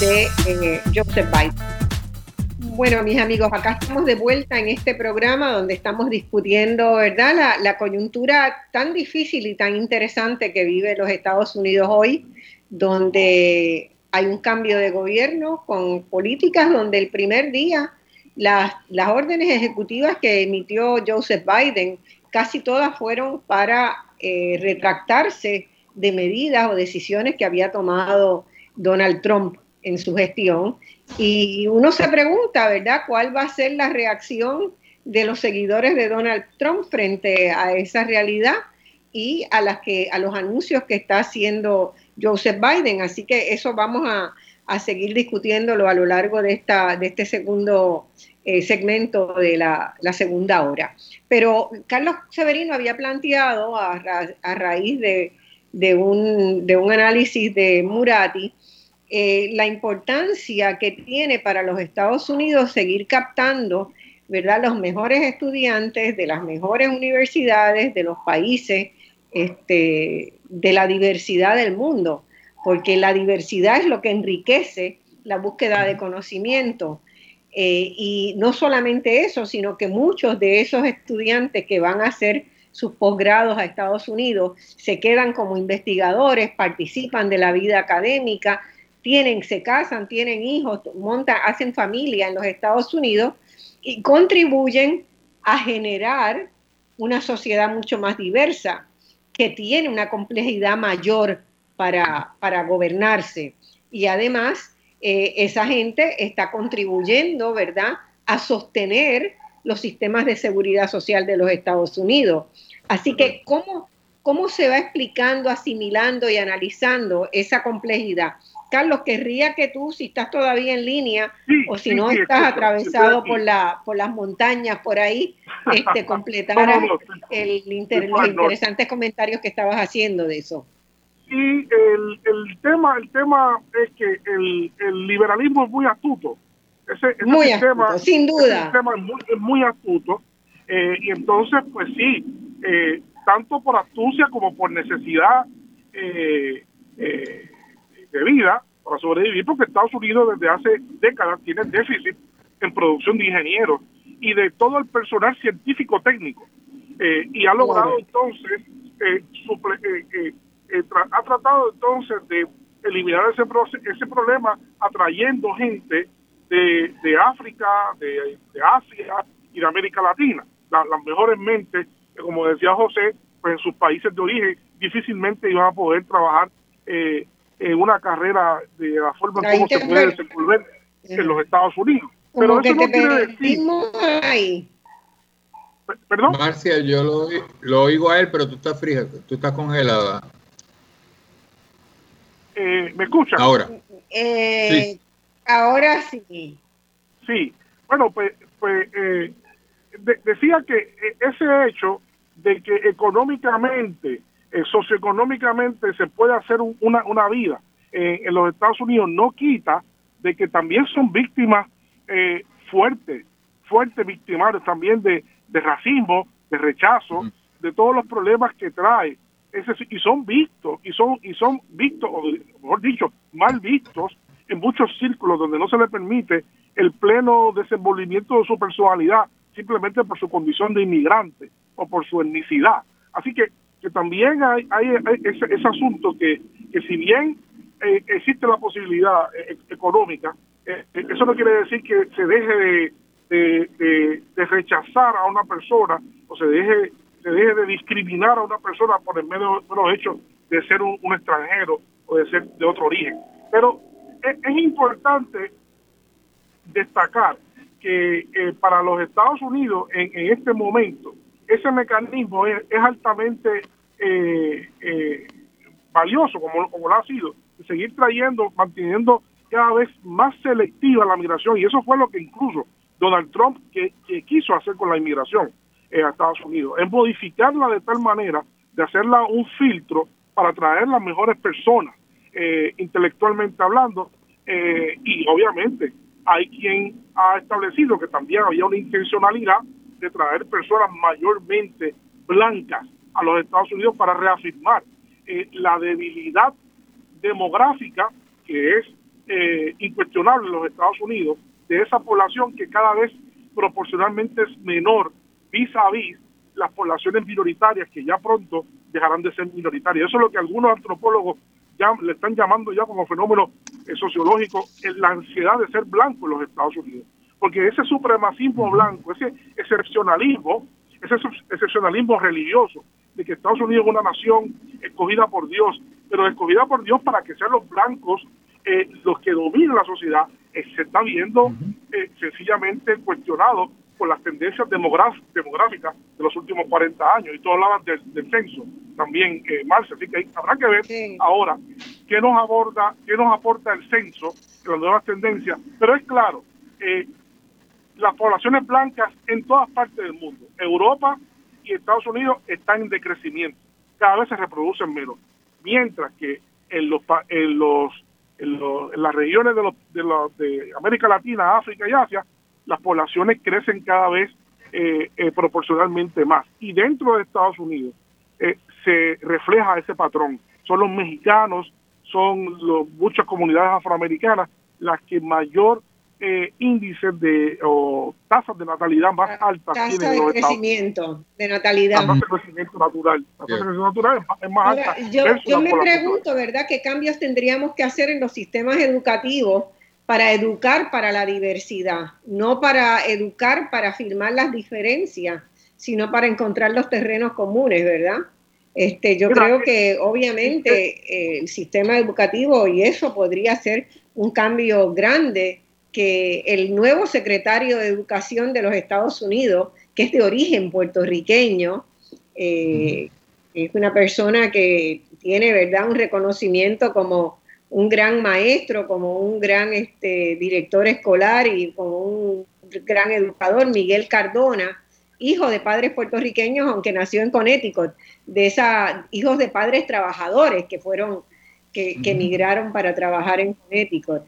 de eh, Joseph Biden. Bueno, mis amigos, acá estamos de vuelta en este programa donde estamos discutiendo, ¿verdad?, la, la coyuntura tan difícil y tan interesante que vive los Estados Unidos hoy donde hay un cambio de gobierno con políticas donde el primer día las, las órdenes ejecutivas que emitió Joseph Biden casi todas fueron para eh, retractarse de medidas o decisiones que había tomado Donald Trump en su gestión. Y uno se pregunta, ¿verdad?, cuál va a ser la reacción de los seguidores de Donald Trump frente a esa realidad y a las que a los anuncios que está haciendo Joseph Biden. Así que eso vamos a, seguir discutiéndolo a lo largo de esta de este segundo eh, segmento de la, segunda hora. Pero Carlos Severino había planteado a, raíz de, un, de un análisis de Murati eh, la importancia que tiene para los Estados Unidos seguir captando ¿verdad? los mejores estudiantes de las mejores universidades de los países este, de la diversidad del mundo, porque la diversidad es lo que enriquece la búsqueda de conocimiento. Eh, y no solamente eso, sino que muchos de esos estudiantes que van a hacer sus posgrados a Estados Unidos se quedan como investigadores, participan de la vida académica, tienen, se casan, tienen hijos, montan, hacen familia en los Estados Unidos y contribuyen a generar una sociedad mucho más diversa que tiene una complejidad mayor para, para gobernarse. Y además, eh, esa gente está contribuyendo, ¿verdad?, a sostener los sistemas de seguridad social de los Estados Unidos. Así que, ¿cómo, cómo se va explicando, asimilando y analizando esa complejidad? Carlos, querría que tú, si estás todavía en línea o si no estás atravesado por, la, por las montañas por ahí, este, completaras el los interesantes comentarios que estabas haciendo de eso. Sí, el, el, tema, el tema es que el, el liberalismo es muy astuto. Ese, muy astuto, sin duda. es muy, astuto. Eh, y entonces, pues sí, eh, tanto por astucia como por necesidad eh, eh de vida para sobrevivir, porque Estados Unidos desde hace décadas tiene déficit en producción de ingenieros y de todo el personal científico técnico. Eh, y ha logrado entonces, eh, eh, ha tratado entonces de eliminar ese, ese problema atrayendo gente de, de África, de, Asia y de América Latina. las mejores mentes, como decía José, pues en sus países de origen difícilmente iban a poder trabajar eh, en una carrera de la forma como se puede desenvolver en los Estados Unidos. Pero eso no quiere decir... ¿Perdón? Marcia, yo lo, lo, oigo a él, pero tú estás fría, tú estás congelada. Eh, ¿Me escuchas? Ahora. Eh, sí. Ahora sí. Sí. Bueno, pues, pues eh, decía que ese hecho de que económicamente eh, socioeconómicamente se puede hacer una, una vida eh, en los Estados Unidos no quita de que también son víctimas eh, fuertes, fuertes victimarios también de, racismo, de rechazo, de todos los problemas que trae. Ese, y son vistos, y son, y son vistos, o mejor dicho, mal vistos en muchos círculos donde no se le permite el pleno desenvolvimiento de su personalidad simplemente por su condición de inmigrante o por su etnicidad. Así que que también hay, hay, ese, asunto que, si bien eh, existe la posibilidad eh, económica, eh, eso no quiere decir que se deje de, de, rechazar a una persona o se deje, se deje de discriminar a una persona por el medio, los hecho de ser un, extranjero o de ser de otro origen. Pero es, importante destacar que para los Estados Unidos en, en este momento ese mecanismo es, altamente eh, eh, valioso, como, como lo ha sido, seguir trayendo, manteniendo cada vez más selectiva la migración. Y eso fue lo que incluso Donald Trump que, quiso hacer con la inmigración eh, a Estados Unidos, es modificarla de tal manera de hacerla un filtro para atraer las mejores personas, intelectualmente hablando, y obviamente hay quien ha establecido que también había una intencionalidad de traer personas mayormente blancas a los Estados Unidos para reafirmar eh, la debilidad demográfica que es eh, incuestionable en los Estados Unidos de esa población que cada vez proporcionalmente es menor vis a vis las poblaciones minoritarias que ya pronto dejarán de ser minoritarias. Eso es lo que algunos antropólogos ya le están llamando ya como fenómeno eh, sociológico la ansiedad de ser blanco en los Estados Unidos porque ese supremacismo blanco, ese excepcionalismo, ese excepcionalismo religioso, de que Estados Unidos es una nación escogida por Dios, pero escogida por Dios para que sean los blancos eh, los que dominen la sociedad, eh, se está viendo eh, sencillamente cuestionado por las tendencias demográficas de los últimos 40 años, y todos hablaban del, censo. también, eh, Marcia, así que habrá que ver ahora qué nos aborda, qué nos aporta el censo, las nuevas tendencias, pero es claro, eh, las poblaciones blancas en todas partes del mundo, Europa y Estados Unidos están en decrecimiento, cada vez se reproducen menos, mientras que en los en los en, las regiones de, los, de, los, de América Latina, África y Asia, las poblaciones crecen cada vez eh, eh, proporcionalmente más. Y dentro de Estados Unidos eh, se refleja ese patrón. Son los mexicanos, son los, muchas comunidades afroamericanas las que mayor eh, índices de o tasas de natalidad más altas tasa de crecimiento de natalidad. Tasa de crecimiento natural, tasa de crecimiento natural es, más alta. yo, yo me pregunto verdad qué cambios tendríamos que hacer en los sistemas educativos para educar para la diversidad no para educar para firmar las diferencias sino para encontrar los terrenos comunes verdad este, yo creo que obviamente eh, el sistema educativo y eso podría ser un cambio grande que el nuevo secretario de Educación de los Estados Unidos, que es de origen puertorriqueño, eh, es una persona que tiene verdad un reconocimiento como un gran maestro, como un gran este, director escolar y como un gran educador, Miguel Cardona, hijo de padres puertorriqueños, aunque nació en Connecticut, de esa, hijos de padres trabajadores que fueron, que, que emigraron para trabajar en Connecticut.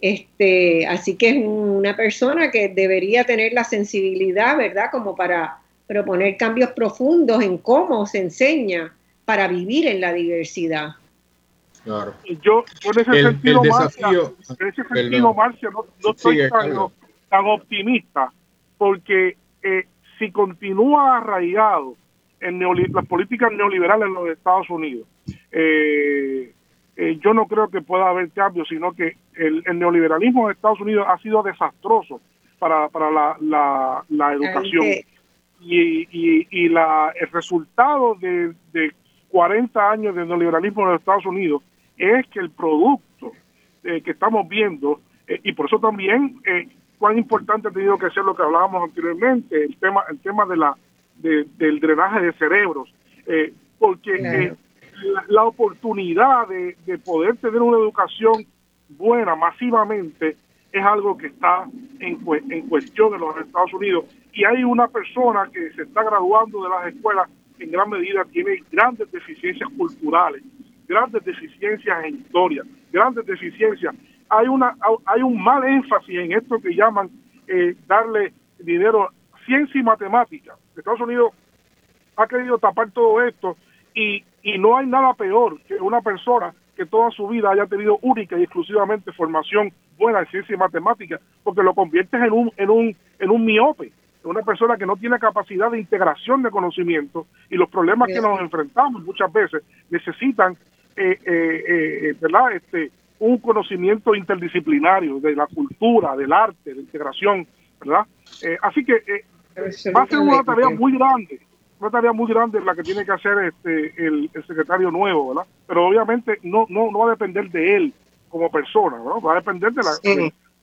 Este, así que es una persona que debería tener la sensibilidad, ¿verdad? Como para proponer cambios profundos en cómo se enseña para vivir en la diversidad. Claro. Yo, en ese sentido, Marcia, no, estoy tan, optimista, porque eh, si continúa arraigado en las políticas neoliberales en los Estados Unidos, eh, eh, yo no creo que pueda haber cambios, sino que el, neoliberalismo de Estados Unidos ha sido desastroso para, para la, la, educación. Y, y, la, el resultado de, de 40 años de neoliberalismo en los Estados Unidos es que el producto eh, que estamos viendo, eh, y por eso también cuán importante ha tenido que ser lo que hablábamos anteriormente, el tema, el tema de la, del drenaje de cerebros, porque la, oportunidad de, poder tener una educación buena masivamente es algo que está en, en cuestión en los Estados Unidos. Y hay una persona que se está graduando de las escuelas en gran medida tiene grandes deficiencias culturales, grandes deficiencias en historia, grandes deficiencias. Hay una hay un mal énfasis en esto que llaman eh, darle dinero ciencia y matemática. Estados Unidos ha querido tapar todo esto y, y no hay nada peor que una persona que toda su vida haya tenido única y exclusivamente formación buena en ciencia y matemática, porque lo conviertes en un, en un, en un miope, una persona que no tiene capacidad de integración de conocimiento y los problemas que nos enfrentamos muchas veces necesitan eh, eh, eh, ¿verdad? Este, un conocimiento interdisciplinario de la cultura, del arte, de integración, ¿verdad? así que va a ser una tarea muy grande una tarea muy grande la que tiene que hacer este el, secretario nuevo, ¿verdad? Pero obviamente no, no, no va a depender de él como persona, ¿no? Va a depender de la,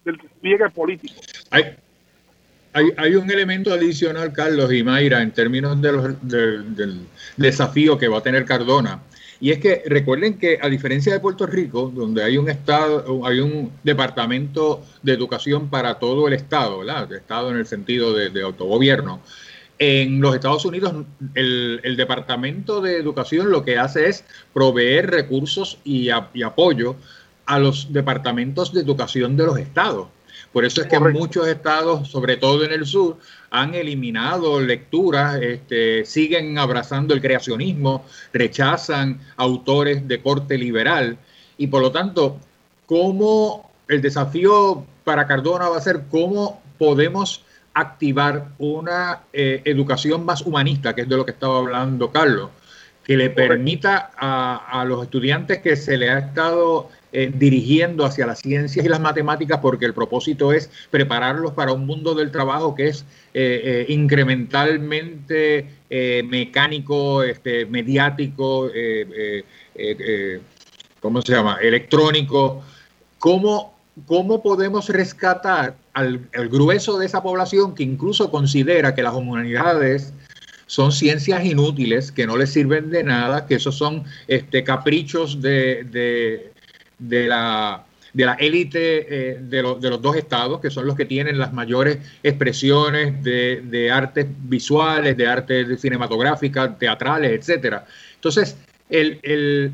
del despliegue político. Hay, hay, hay, un elemento adicional, Carlos y Mayra, en términos de los, del desafío que va a tener Cardona. Y es que recuerden que a diferencia de Puerto Rico, donde hay un estado, hay un departamento de educación para todo el estado, ¿verdad? estado en el sentido de, de autogobierno. En los Estados Unidos, el, Departamento de Educación lo que hace es proveer recursos y, apoyo a los departamentos de educación de los estados. Por eso es que muchos estados, sobre todo en el sur, han eliminado lecturas, este, siguen abrazando el creacionismo, rechazan autores de corte liberal y por lo tanto, ¿cómo el desafío para Cardona va a ser cómo podemos activar una eh, educación más humanista, que es de lo que estaba hablando Carlos, que le permita a, los estudiantes que se le ha estado eh, dirigiendo hacia las ciencias y las matemáticas, porque el propósito es prepararlos para un mundo del trabajo que es eh, incrementalmente mecánico, este, mediático, ¿cómo se llama? Electrónico. ¿Cómo ¿cómo podemos rescatar al, grueso de esa población que incluso considera que las humanidades son ciencias inútiles que no les sirven de nada, que esos son este, caprichos de, de, la de la élite eh, de, de, los dos estados, que son los que tienen las mayores expresiones de, de artes visuales, de artes cinematográficas, teatrales, etcétera. Entonces, el,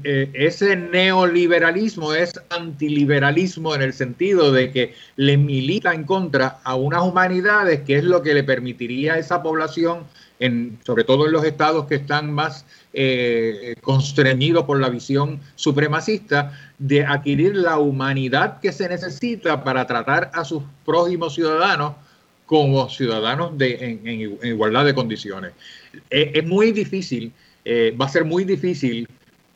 eh, ese neoliberalismo es antiliberalismo en el sentido de que le milita en contra a unas humanidades que es lo que le permitiría a esa población, en, sobre todo en los estados que están más eh, constreñidos por la visión supremacista, de adquirir la humanidad que se necesita para tratar a sus prójimos ciudadanos como ciudadanos de, en, igualdad de condiciones. es muy difícil eh, va a ser muy difícil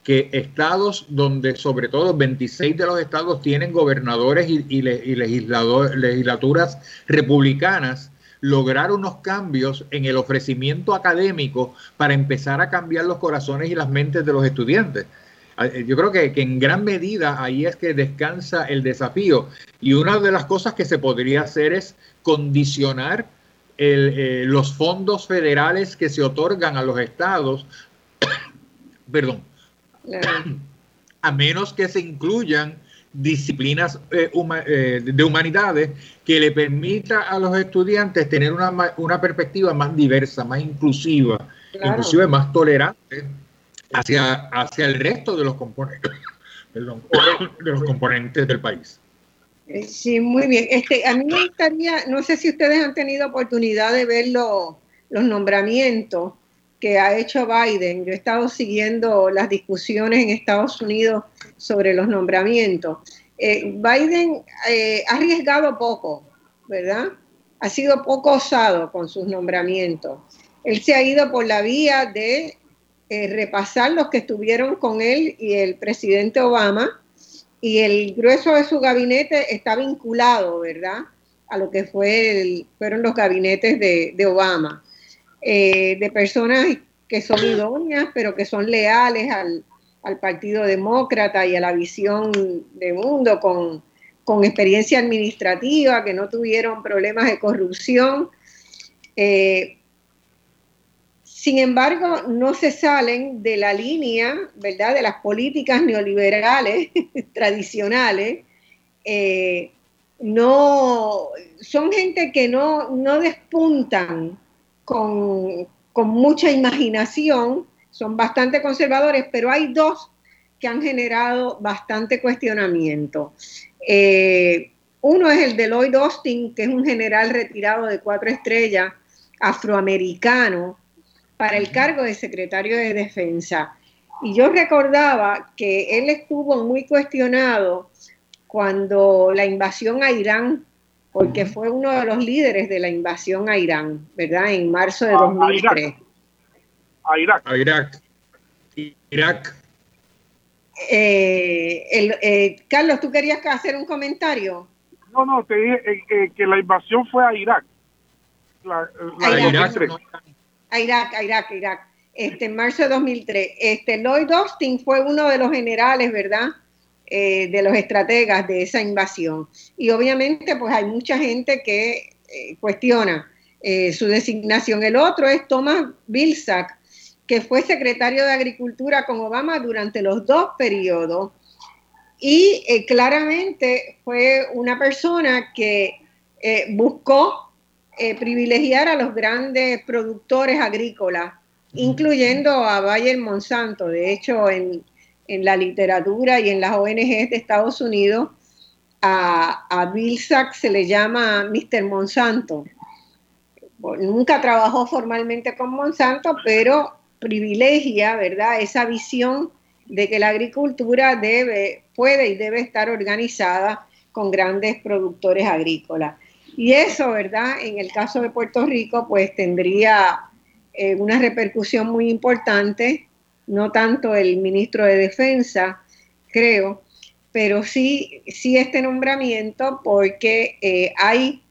que estados donde sobre todo 26 de los estados tienen gobernadores y, legislaturas republicanas, lograr unos cambios en el ofrecimiento académico para empezar a cambiar los corazones y las mentes de los estudiantes. Ah, eh, yo creo que, en gran medida ahí es que descansa el desafío. Y una de las cosas que se podría hacer es condicionar eh, los fondos federales que se otorgan a los estados perdón, a menos que se incluyan disciplinas eh, eh, de humanidades que le permita a los estudiantes tener una, una perspectiva más diversa, más inclusiva, inclusive más tolerante hacia, hacia el resto de los componentes, de los componentes del país. Eh, sí, muy bien. Este, a mí me gustaría, no sé si ustedes han tenido oportunidad de ver los nombramientos que ha hecho Biden. Yo he estado siguiendo las discusiones en Estados Unidos sobre los nombramientos. Eh, Biden eh, ha arriesgado poco, ¿verdad? Ha sido poco osado con sus nombramientos. Él se ha ido por la vía de eh, repasar los que estuvieron con él y el presidente Obama, y el grueso de su gabinete está vinculado, ¿verdad? A lo que fue fueron los gabinetes de, de Obama. Eh, de personas que son idóneas, pero que son leales al, Partido Demócrata y a la visión de mundo, con, experiencia administrativa, que no tuvieron problemas de corrupción. Eh, sin embargo, no se salen de la línea, ¿verdad?, de las políticas neoliberales tradicionales. Eh, no, son gente que no, no despuntan con, mucha imaginación, son bastante conservadores, pero hay dos que han generado bastante cuestionamiento. Eh, uno es el de Lloyd Austin, que es un general retirado de cuatro estrellas, afroamericano, para el cargo de secretario de defensa. Y yo recordaba que él estuvo muy cuestionado cuando la invasión a Irán porque fue uno de los líderes de la invasión a Irán, ¿verdad? En marzo de 2003. A Irak. A Irak. Irak. Eh, eh, Carlos, ¿tú querías hacer un comentario? No, no, te dije eh, que la invasión fue a Irak. a, Irak a Irak, a Irak, a Irak. Este, en marzo de 2003. Este, Lloyd Austin fue uno de los generales, ¿verdad? Eh, de los estrategas de esa invasión. Y obviamente pues hay mucha gente que eh, cuestiona eh, su designación. El otro es Thomas Vilsack, que fue secretario de Agricultura con Obama durante los dos periodos y claramente fue una persona que buscó privilegiar a los grandes productores agrícolas, incluyendo a Bayer Monsanto. De hecho, en, en la literatura y en las ONGs de Estados Unidos, a, a Bill Sachs se le llama Mr. Monsanto. Nunca trabajó formalmente con Monsanto, pero privilegia, ¿verdad?, esa visión de que la agricultura debe, puede y debe estar organizada con grandes productores agrícolas. Y eso, ¿verdad? En el caso de Puerto Rico, pues tendría eh, una repercusión muy importante no tanto el ministro de Defensa, creo, pero sí, sí este nombramiento porque eh, hay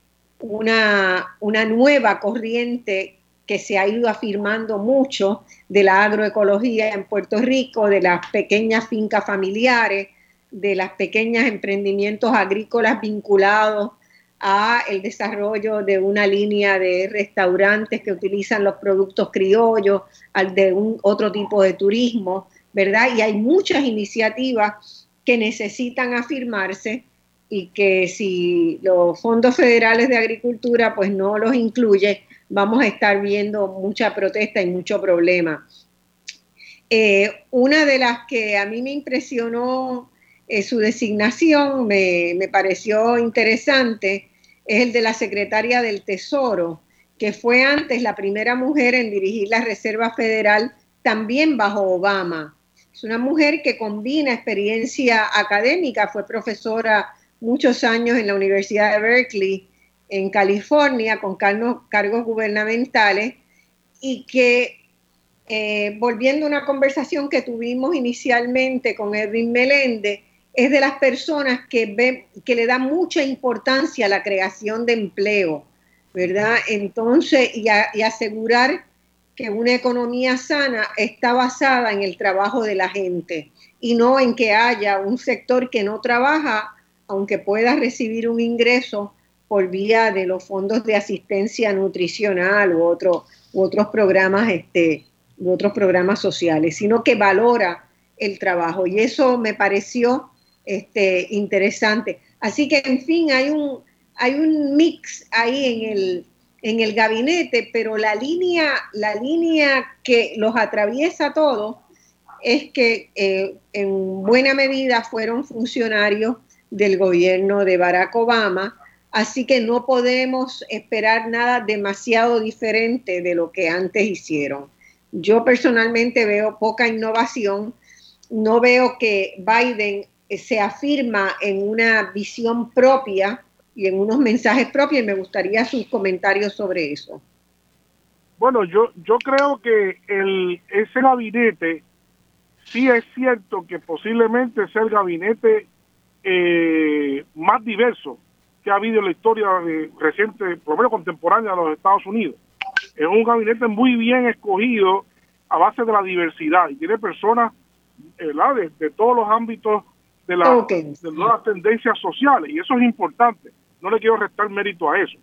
una, una nueva corriente que se ha ido afirmando mucho de la agroecología en Puerto Rico, de las pequeñas fincas familiares, de las pequeñas emprendimientos agrícolas vinculados a el desarrollo de una línea de restaurantes que utilizan los productos criollos, al de un otro tipo de turismo, ¿verdad? Y hay muchas iniciativas que necesitan afirmarse y que si los fondos federales de agricultura pues no los incluye, vamos a estar viendo mucha protesta y mucho problema. Eh, una de las que a mí me impresionó eh, su designación, me, me pareció interesante, es el de la secretaria del Tesoro, que fue antes la primera mujer en dirigir la Reserva Federal, también bajo Obama. Es una mujer que combina experiencia académica, fue profesora muchos años en la Universidad de Berkeley, en California, con cargos, gubernamentales, y que, eh, volviendo a una conversación que tuvimos inicialmente con Edwin Melende, es de las personas que, ve, que le da mucha importancia a la creación de empleo, ¿verdad? Entonces, y, asegurar que una economía sana está basada en el trabajo de la gente y no en que haya un sector que no trabaja, aunque pueda recibir un ingreso por vía de los fondos de asistencia nutricional u, u otros programas este, u otros programas sociales, sino que valora el trabajo. Y eso me pareció este, interesante. Así que, en fin, hay un, hay un mix ahí en el, en el gabinete, pero la línea, la línea que los atraviesa todos es que eh, en buena medida fueron funcionarios del gobierno de Barack Obama, así que no podemos esperar nada demasiado diferente de lo que antes hicieron. Yo personalmente veo poca innovación, no veo que Biden se afirma en una visión propia y en unos mensajes propios y me gustaría sus comentarios sobre eso. Bueno, yo, yo creo que el, ese gabinete sí es cierto que posiblemente sea el gabinete eh, más diverso que ha habido en la historia reciente, por lo menos contemporánea de los Estados Unidos. Es un gabinete muy bien escogido a base de la diversidad y tiene personas eh, de todos los ámbitos de, la, de las tendencias sociales y eso es importante. No le quiero restar mérito a eso.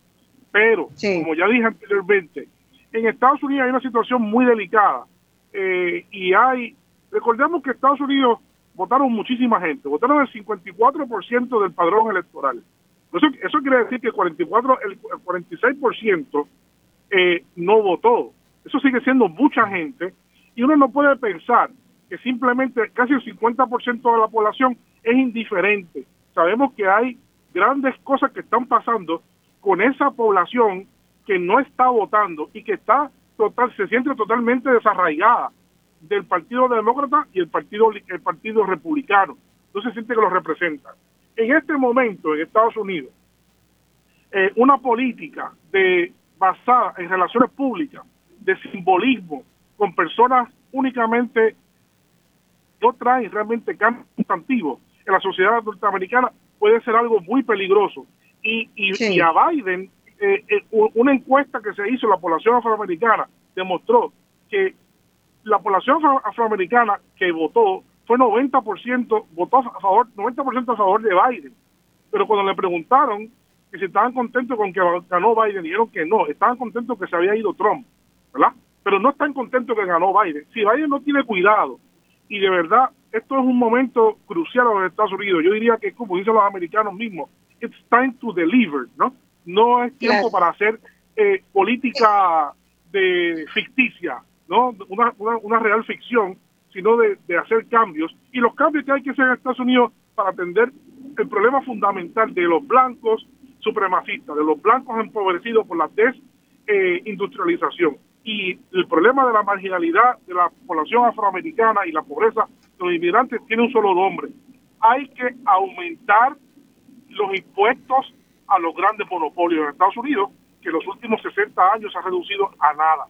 Pero, como ya dije anteriormente, en Estados Unidos hay una situación muy delicada eh, y hay, recordemos que Estados Unidos votaron muchísima gente, votaron el 54% del padrón electoral. Eso, eso quiere decir que el 44, el 46% eh, no votó. Eso sigue siendo mucha gente y uno no puede pensar que simplemente casi el 50% de la población es indiferente. Sabemos que hay grandes cosas que están pasando con esa población que no está votando y que está total, se siente totalmente desarraigada del Partido Demócrata y el Partido, el partido Republicano. No se siente que lo representa. En este momento en Estados Unidos, eh, una política de basada en relaciones públicas, de simbolismo, con personas únicamente no traen realmente cambios sustantivos la sociedad norteamericana puede ser algo muy peligroso. Y, y, a Biden, eh, eh, una encuesta que se hizo en la población afroamericana demostró que la población afroamericana que votó fue 90% votó a favor 90% a favor de Biden. Pero cuando le preguntaron que si estaban contentos con que ganó Biden, dijeron que no, estaban contentos que se había ido Trump, ¿verdad? Pero no están contentos que ganó Biden. Si Biden no tiene cuidado y de verdad esto es un momento crucial en los Estados Unidos. Yo diría que, como dicen los americanos mismos, it's time to deliver, ¿no? No es tiempo para hacer eh, política de ficticia, ¿no? Una, una, real ficción, sino de, de, hacer cambios. Y los cambios que hay que hacer en Estados Unidos para atender el problema fundamental de los blancos supremacistas, de los blancos empobrecidos por la desindustrialización. Eh, y el problema de la marginalidad de la población afroamericana y la pobreza los inmigrantes tiene un solo nombre. Hay que aumentar los impuestos a los grandes monopolios en Estados Unidos, que en los últimos 60 años se ha reducido a nada,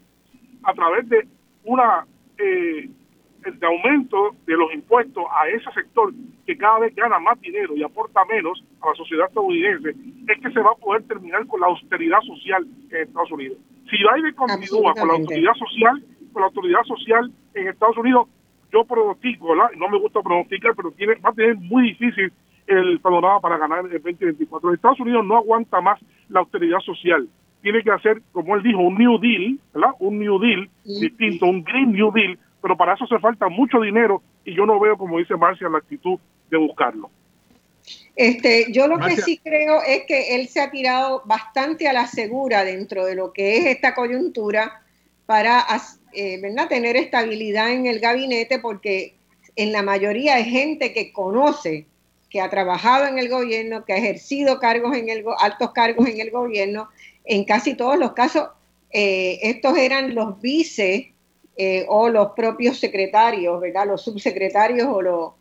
a través de una eh, de aumento de los impuestos a ese sector que cada vez gana más dinero y aporta menos a la sociedad estadounidense, es que se va a poder terminar con la austeridad social en Estados Unidos. Si Biden continúa con la autoridad social, con la autoridad social en Estados Unidos, yo pronostico, ¿verdad? no me gusta pronosticar, pero tiene, va a tener muy difícil el panorama para ganar el 2024. Estados Unidos no aguanta más la austeridad social. Tiene que hacer, como él dijo, un New Deal, ¿verdad? Un New Deal distinto, un Green New Deal, pero para eso hace falta mucho dinero y yo no veo, como dice Marcia, la actitud de buscarlo. Este, yo lo que sí creo es que él se ha tirado bastante a la segura dentro de lo que es esta coyuntura para eh, ¿verdad? tener estabilidad en el gabinete, porque en la mayoría hay gente que conoce, que ha trabajado en el gobierno, que ha ejercido cargos en el altos cargos en el gobierno. En casi todos los casos, eh, estos eran los vice eh, o los propios secretarios, ¿verdad? Los subsecretarios o los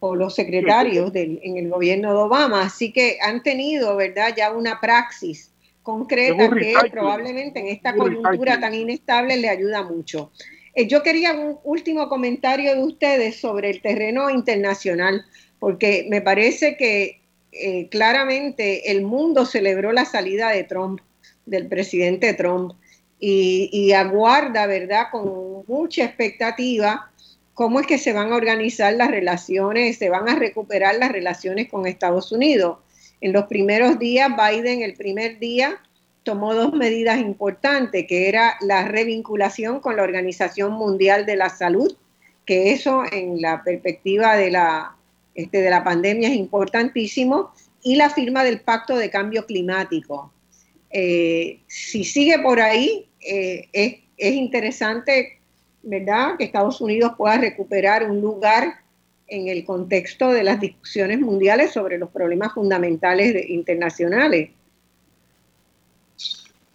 o los secretarios del, en el gobierno de Obama. Así que han tenido, ¿verdad?, ya una praxis concreta que probablemente en esta coyuntura tan inestable le ayuda mucho. Eh, yo quería un último comentario de ustedes sobre el terreno internacional, porque me parece que eh, claramente el mundo celebró la salida de Trump, del presidente Trump, y, y aguarda, ¿verdad?, con mucha expectativa cómo es que se van a organizar las relaciones, se van a recuperar las relaciones con Estados Unidos. En los primeros días, Biden el primer día tomó dos medidas importantes, que era la revinculación con la Organización Mundial de la Salud, que eso en la perspectiva de la, este, de la pandemia es importantísimo, y la firma del Pacto de Cambio Climático. Eh, si sigue por ahí, eh, es, es interesante ¿verdad? Que Estados Unidos pueda recuperar un lugar en el contexto de las discusiones mundiales sobre los problemas fundamentales internacionales.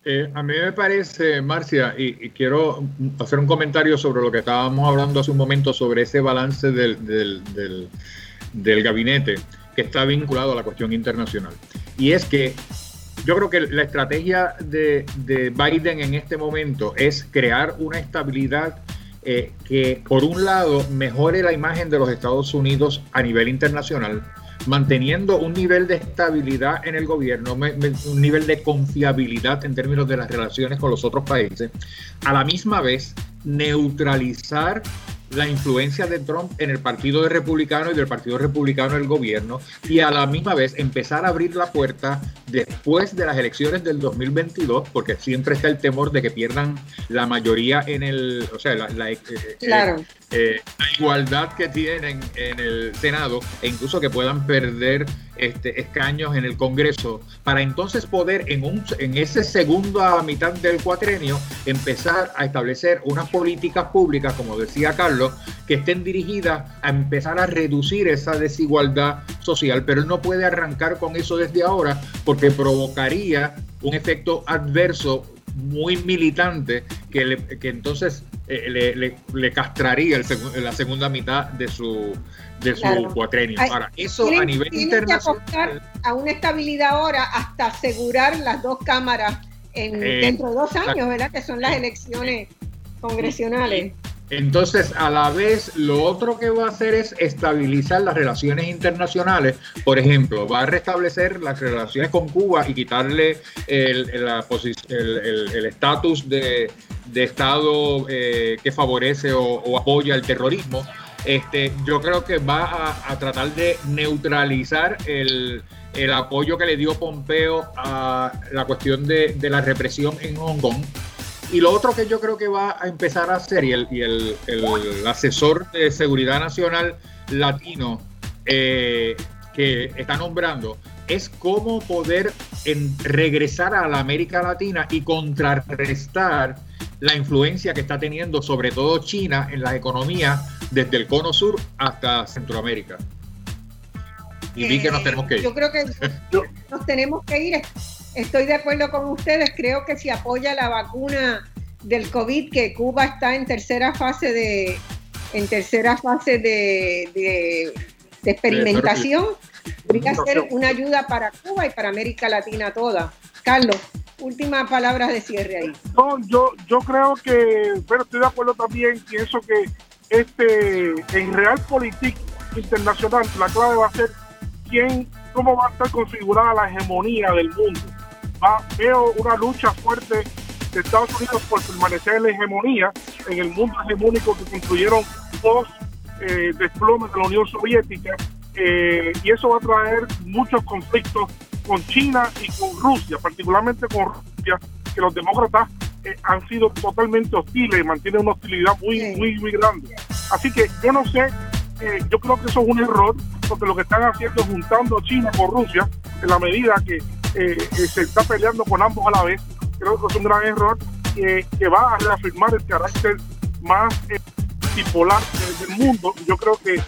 Eh, a mí me parece, Marcia, y, quiero hacer un comentario sobre lo que estábamos hablando hace un momento sobre ese balance del, del, del gabinete que está vinculado a la cuestión internacional. Y es que yo creo que la estrategia de, de, Biden en este momento es crear una estabilidad eh, que por un lado mejore la imagen de los Estados Unidos a nivel internacional, manteniendo un nivel de estabilidad en el gobierno, un nivel de confiabilidad en términos de las relaciones con los otros países, a la misma vez neutralizar la influencia de Trump en el Partido Republicano y del Partido Republicano en el gobierno y a la misma vez empezar a abrir la puerta después de las elecciones del 2022, porque siempre está el temor de que pierdan la mayoría en el, o sea, la, eh, eh, eh, la igualdad que tienen en el Senado e incluso que puedan perder este, escaños en el Congreso, para entonces poder en, un, en esa segunda mitad del cuatrenio empezar a establecer unas políticas públicas, como decía Carlos, que estén dirigidas a empezar a reducir esa desigualdad social, pero él no puede arrancar con eso desde ahora porque provocaría un efecto adverso muy militante que, que entonces eh, le, le, castraría el la segunda mitad de su, de su cuatrenio. Ahora, eso a nivel internacional. a una estabilidad ahora hasta asegurar las dos cámaras en, eh, dentro de dos años, ¿verdad? Que son las elecciones congresionales. Entonces, a la vez, lo otro que va a hacer es estabilizar las relaciones internacionales. Por ejemplo, va a restablecer las relaciones con Cuba y quitarle el estatus de, de, Estado eh, que favorece o, apoya el terrorismo. Este, yo creo que va a, tratar de neutralizar el, apoyo que le dio Pompeo a la cuestión de, de la represión en Hong Kong. Y lo otro que yo creo que va a empezar a hacer, y el, y el, asesor de seguridad nacional latino eh, que está nombrando, es cómo poder regresar a la América Latina y contrarrestar la influencia que está teniendo sobre todo China en la economía desde el cono sur hasta Centroamérica. Y vi que nos tenemos que ir. Yo creo que nos tenemos que ir estoy de acuerdo con ustedes, creo que si apoya la vacuna del COVID, que Cuba está en tercera fase de, en tercera fase de, experimentación, podría ser una ayuda para Cuba y para América Latina toda. Carlos, última palabra de cierre ahí. No, yo, yo creo que, pero estoy de acuerdo también, pienso que este en Realpolitik internacional la clave va a ser quién, cómo va a estar configurada la hegemonía del mundo veo una lucha fuerte de Estados Unidos por permanecer en la hegemonía, en el mundo hegemónico que construyeron dos eh, desplomes de la Unión Soviética, eh, y eso va a traer muchos conflictos con China y con Rusia, particularmente con Rusia, que los demócratas eh, han sido totalmente hostiles y mantienen una hostilidad muy, muy, muy grande. Así que yo no sé, eh, yo creo que eso es un error, porque lo que están haciendo es juntando China con Rusia, en la medida que se está peleando con ambos a la vez. Creo que es un gran error que va a reafirmar el carácter más bipolar del mundo. Yo creo que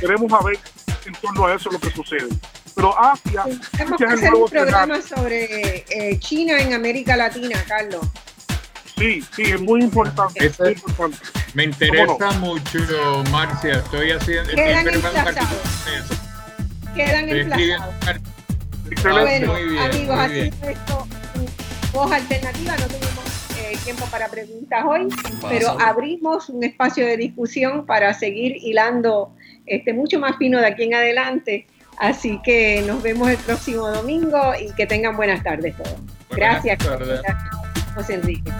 queremos ver en torno a eso lo que sucede. Pero Asia. Tenemos que hacer un programa sobre eh, China en América Latina, Carlos. Sí, sí, es muy importante. Es muy importante. Me interesa mucho, Marcia. Estoy haciendo. Quedan emplazados. Quedan emplazados. Bueno, amigos, así esto voz alternativa. No tenemos eh, tiempo para preguntas hoy, pero abrimos un espacio de discusión para seguir hilando este, mucho más fino de aquí en adelante. Así que nos vemos el próximo domingo y que tengan buenas tardes todos. Gracias, José Enrique.